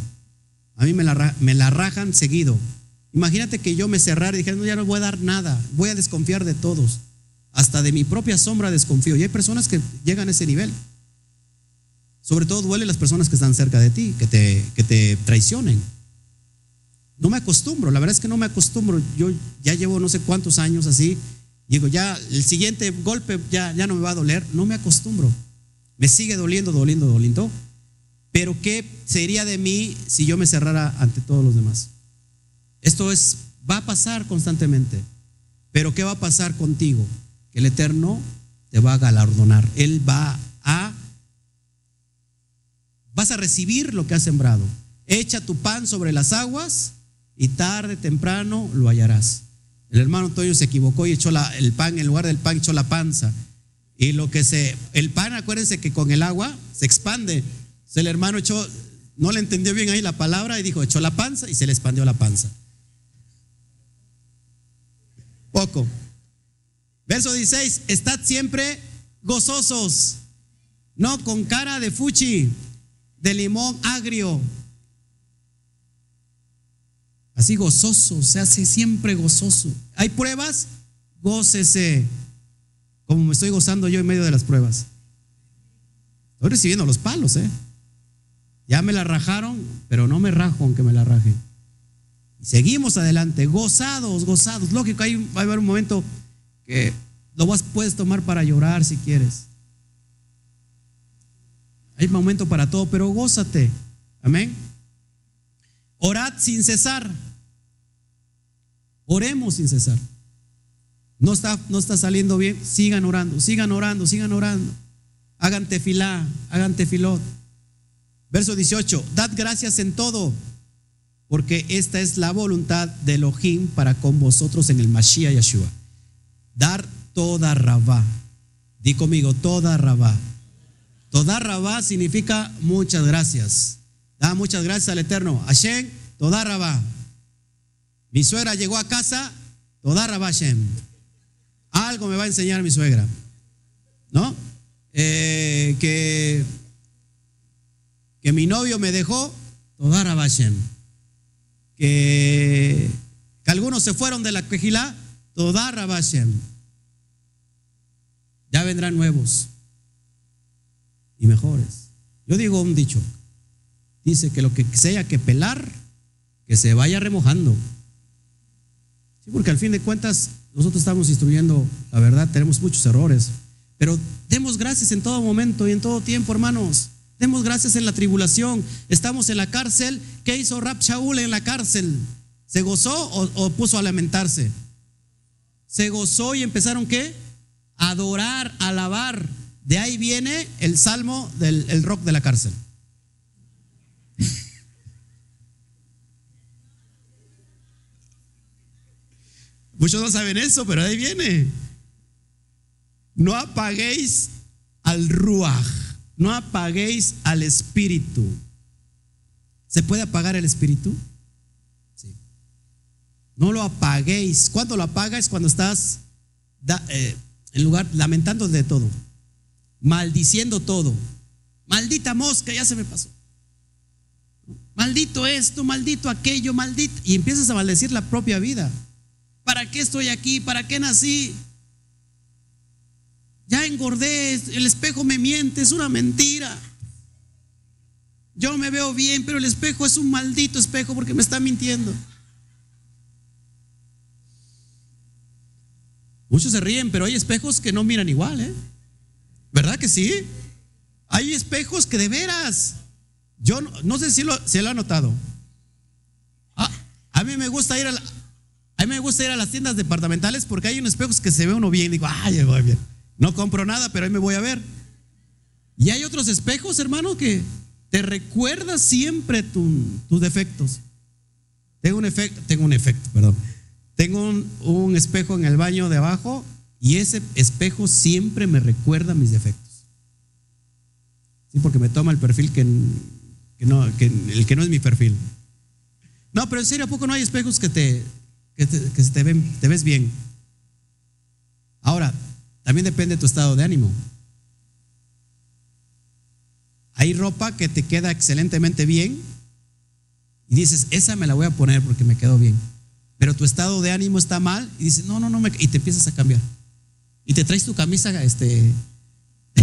A mí me la, me la rajan seguido. Imagínate que yo me cerrara y dijera, no, ya no voy a dar nada, voy a desconfiar de todos. Hasta de mi propia sombra desconfío. Y hay personas que llegan a ese nivel. Sobre todo duele las personas que están cerca de ti, que te, que te traicionen. No me acostumbro, la verdad es que no me acostumbro. Yo ya llevo no sé cuántos años así. Digo, ya el siguiente golpe ya, ya no me va a doler. No me acostumbro. Me sigue doliendo, doliendo, doliendo. Pero ¿qué sería de mí si yo me cerrara ante todos los demás? Esto es, va a pasar constantemente. Pero ¿qué va a pasar contigo? Que el Eterno te va a galardonar. Él va a... Vas a recibir lo que has sembrado. Echa tu pan sobre las aguas y tarde, temprano lo hallarás. El hermano Antonio se equivocó y echó el pan, en lugar del pan echó la panza. Y lo que se, el pan, acuérdense que con el agua se expande el hermano echó, no le entendió bien ahí la palabra y dijo, echó la panza y se le expandió la panza. Poco. Verso 16, estad siempre gozosos, no con cara de fuchi, de limón agrio. Así gozoso, se hace siempre gozoso. ¿Hay pruebas? Gócese, como me estoy gozando yo en medio de las pruebas. Estoy recibiendo los palos, ¿eh? Ya me la rajaron, pero no me rajo aunque me la rajen. Y seguimos adelante, gozados, gozados. Lógico, hay, va a haber un momento que lo vas, puedes tomar para llorar si quieres. Hay momento para todo, pero gózate. Amén. Orad sin cesar. Oremos sin cesar. no está, no está saliendo bien, sigan orando, sigan orando, sigan orando. Hagan tefilá, hagan tefilot. Verso 18, dad gracias en todo, porque esta es la voluntad de Elohim para con vosotros en el Mashiach Yeshua. Dar toda rabá. Di conmigo, toda rabá. Toda rabá significa muchas gracias. Da muchas gracias al Eterno. Hashem, toda rabá. Mi suegra llegó a casa, toda rabá Hashem. Algo me va a enseñar mi suegra. ¿No? Eh, que, que mi novio me dejó, toda rabá Hashem. Que, que algunos se fueron de la quejilá, toda rabá Hashem. Ya vendrán nuevos y mejores. Yo digo un dicho, dice que lo que sea que pelar, que se vaya remojando. Porque al fin de cuentas nosotros estamos instruyendo, la verdad, tenemos muchos errores, pero demos gracias en todo momento y en todo tiempo, hermanos. Demos gracias en la tribulación. Estamos en la cárcel. ¿Qué hizo Rab Shaul en la cárcel? ¿Se gozó o, o puso a lamentarse? Se gozó y empezaron qué? A adorar, alabar. De ahí viene el salmo del el rock de la cárcel. Muchos no saben eso, pero ahí viene. No apaguéis al ruaj, no apaguéis al espíritu. ¿Se puede apagar el espíritu? Sí. No lo apaguéis. ¿Cuándo lo apagas? Cuando estás eh, en lugar lamentando de todo maldiciendo todo. Maldita mosca, ya se me pasó. Maldito esto, maldito aquello, maldito. Y empiezas a maldecir la propia vida. ¿Para qué estoy aquí? ¿Para qué nací? Ya engordé, el espejo me miente, es una mentira. Yo me veo bien, pero el espejo es un maldito espejo porque me está mintiendo. Muchos se ríen, pero hay espejos que no miran igual, ¿eh? ¿Verdad que sí? Hay espejos que de veras. Yo no, sé si lo, lo ha notado. Ah, a mí me gusta ir a a mí me gusta ir a las tiendas departamentales porque hay unos espejos que se ve uno bien. Digo, ay, voy bien. No compro nada, pero ahí me voy a ver. Y hay otros espejos, hermano, que te recuerda siempre tus defectos. Tengo un efecto, tengo un efecto, perdón. Tengo un, un espejo en el baño de abajo y ese espejo siempre me recuerda mis defectos. Sí, porque me toma el perfil que, no, el que no es mi perfil. No, pero en serio, ¿a poco no hay espejos que te, que te, ves bien? Ahora, también depende de tu estado de ánimo. Hay ropa que te queda excelentemente bien y dices, esa me la voy a poner porque me quedó bien. Pero tu estado de ánimo está mal y dices, no, no, no, y te empiezas a cambiar y te traes tu camisa este,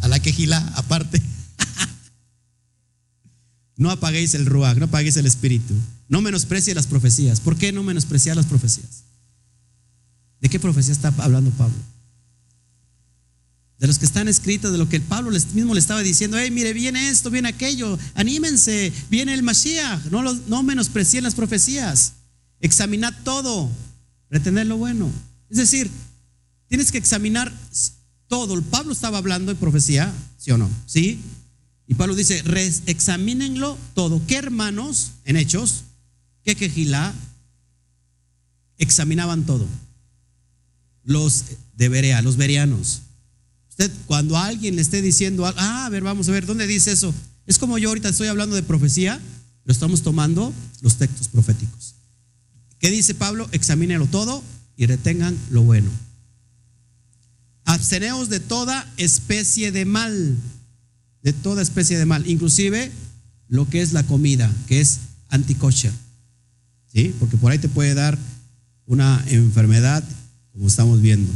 a la quejila aparte. no apaguéis el ruach, no apaguéis el espíritu. No menosprecie las profecías. ¿Por qué no menospreciar las profecías? ¿De qué profecía está hablando Pablo? De los que están escritos, de lo que Pablo mismo le estaba diciendo, hey, mire, viene esto, viene aquello, anímense, viene el Mashiach, no, no menosprecien las profecías, examinad todo, retener lo bueno. Es decir, Tienes que examinar todo. Pablo estaba hablando en profecía, ¿sí o no? ¿Sí? Y Pablo dice, examínenlo todo. ¿Qué hermanos en Hechos? ¿Qué quejilá? Examinaban todo. Los de Berea, los berianos. Usted, cuando alguien le esté diciendo, ah, a ver, vamos a ver, ¿dónde dice eso? Es como yo ahorita estoy hablando de profecía, pero estamos tomando los textos proféticos. ¿Qué dice Pablo? Examínenlo todo y retengan lo bueno. Absteneos de toda especie de mal, de toda especie de mal, inclusive lo que es la comida, que es anticosher. ¿Sí? Porque por ahí te puede dar una enfermedad, como estamos viendo.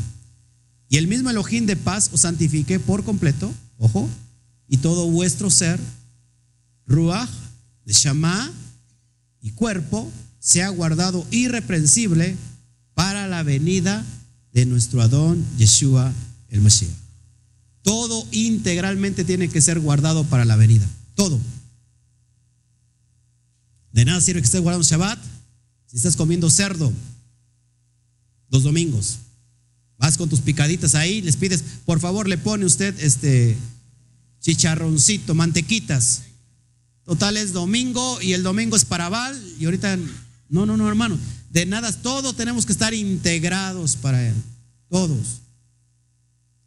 Y el mismo Elohim de paz os santifique por completo, ojo, y todo vuestro ser, Ruach, de Shama y cuerpo, sea guardado irreprensible para la venida de nuestro Adón Yeshua el Mashiach. Todo integralmente tiene que ser guardado para la venida. Todo. De nada sirve que estés guardando Shabbat si estás comiendo cerdo los domingos. Vas con tus picaditas ahí, les pides, por favor, le pone usted este chicharroncito, mantequitas. Total es domingo y el domingo es para Val y ahorita, no, no, no, hermano, de nada, todos tenemos que estar integrados para Él, todos.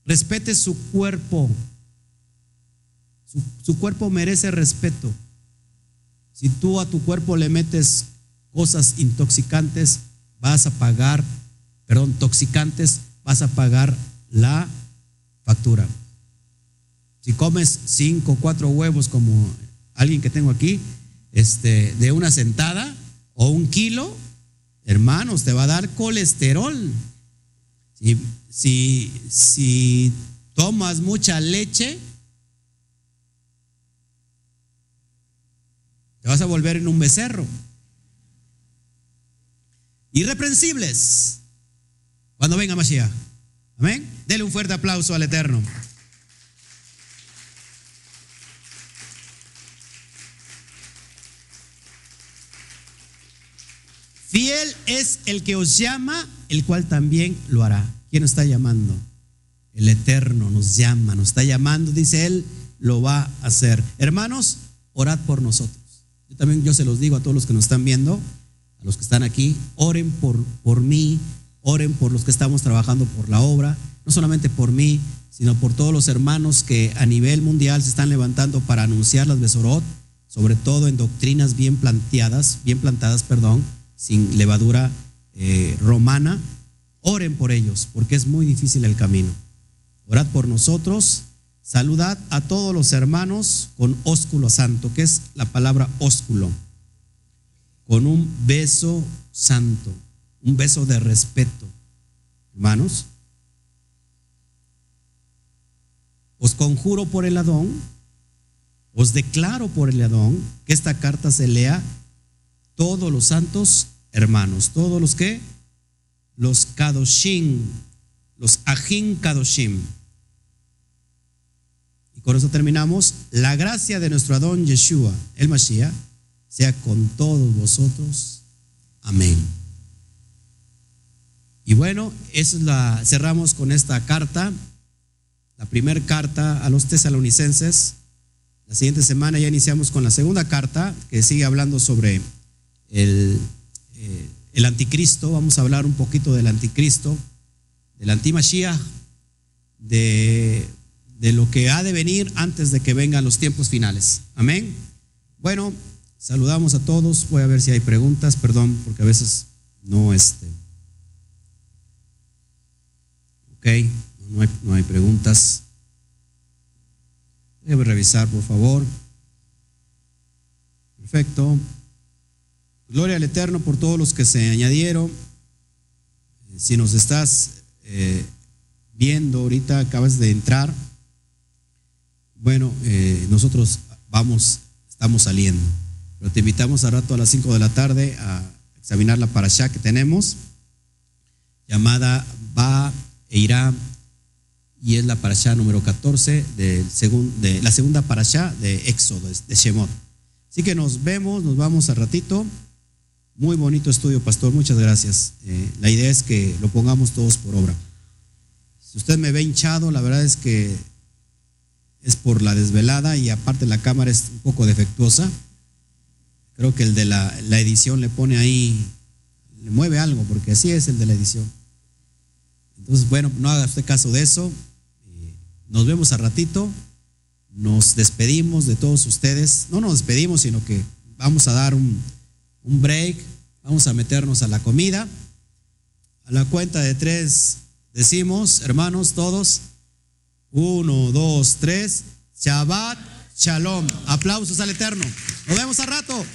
Respete su cuerpo. Su, cuerpo merece respeto. Si tú a tu cuerpo le metes cosas intoxicantes, vas a pagar, perdón, toxicantes, vas a pagar la factura. Si comes cinco, cuatro huevos como alguien que tengo aquí, este, de una sentada o un kilo, hermanos, te va a dar colesterol. Si, si, si tomas mucha leche, te vas a volver en un becerro. Irreprensibles. Cuando venga Mashiach. Amén. Dele un fuerte aplauso al Eterno. Fiel es el que os llama, el cual también lo hará. ¿Quién está llamando? El Eterno nos llama, nos está llamando, dice Él, lo va a hacer. Hermanos, orad por nosotros. Yo también, yo se los digo a todos los que nos están viendo, a los que están aquí, oren por, por mí, oren por los que estamos trabajando por la obra, no solamente por mí, sino por todos los hermanos que a nivel mundial se están levantando para anunciar las Besorot, sobre todo en doctrinas bien planteadas, bien plantadas, perdón, sin levadura eh, romana, oren por ellos, porque es muy difícil el camino. Orad por nosotros, saludad a todos los hermanos con ósculo santo, que es la palabra ósculo, con un beso santo, un beso de respeto. Hermanos, os conjuro por el Adón, os declaro por el Adón que esta carta se lea todos los santos hermanos, todos los que, los Kadoshim, los Ajin Kadoshim. Y con eso terminamos. La gracia de nuestro Adón Yeshua, el Mashiach, sea con todos vosotros. Amén. Y bueno, eso es la, cerramos con esta carta, la primera carta a los tesalonicenses. La siguiente semana ya iniciamos con la segunda carta, que sigue hablando sobre el, eh, el anticristo, vamos a hablar un poquito del anticristo, del antimashiach, de, de lo que ha de venir antes de que vengan los tiempos finales. Amén. Bueno, saludamos a todos. Voy a ver si hay preguntas, perdón, porque a veces no este. Ok, no hay, no hay preguntas. Debe revisar, por favor. Perfecto. Gloria al Eterno por todos los que se añadieron. Si nos estás eh, viendo ahorita, acabas de entrar, bueno, eh, nosotros vamos, estamos saliendo. Pero te invitamos a rato a las 5 de la tarde a examinar la parashá que tenemos, llamada Ba e Irá, y es la parashá número 14 del de la segunda parashá de Éxodo, de Shemot. Así que nos vemos, nos vamos a ratito. Muy bonito estudio, pastor, muchas gracias. Eh, la idea es que lo pongamos todos por obra. Si usted me ve hinchado, la verdad es que es por la desvelada y aparte la cámara es un poco defectuosa. Creo que el de la, edición le pone ahí, le mueve algo, porque así es el de la edición. Entonces, bueno, no haga usted caso de eso. Eh, nos vemos a ratito. Nos despedimos de todos ustedes. No nos despedimos, sino que vamos a dar un, un break, vamos a meternos a la comida. A la cuenta de tres decimos, hermanos, todos, uno, dos, tres, Shabbat, Shalom. Aplausos al Eterno. Nos vemos a rato.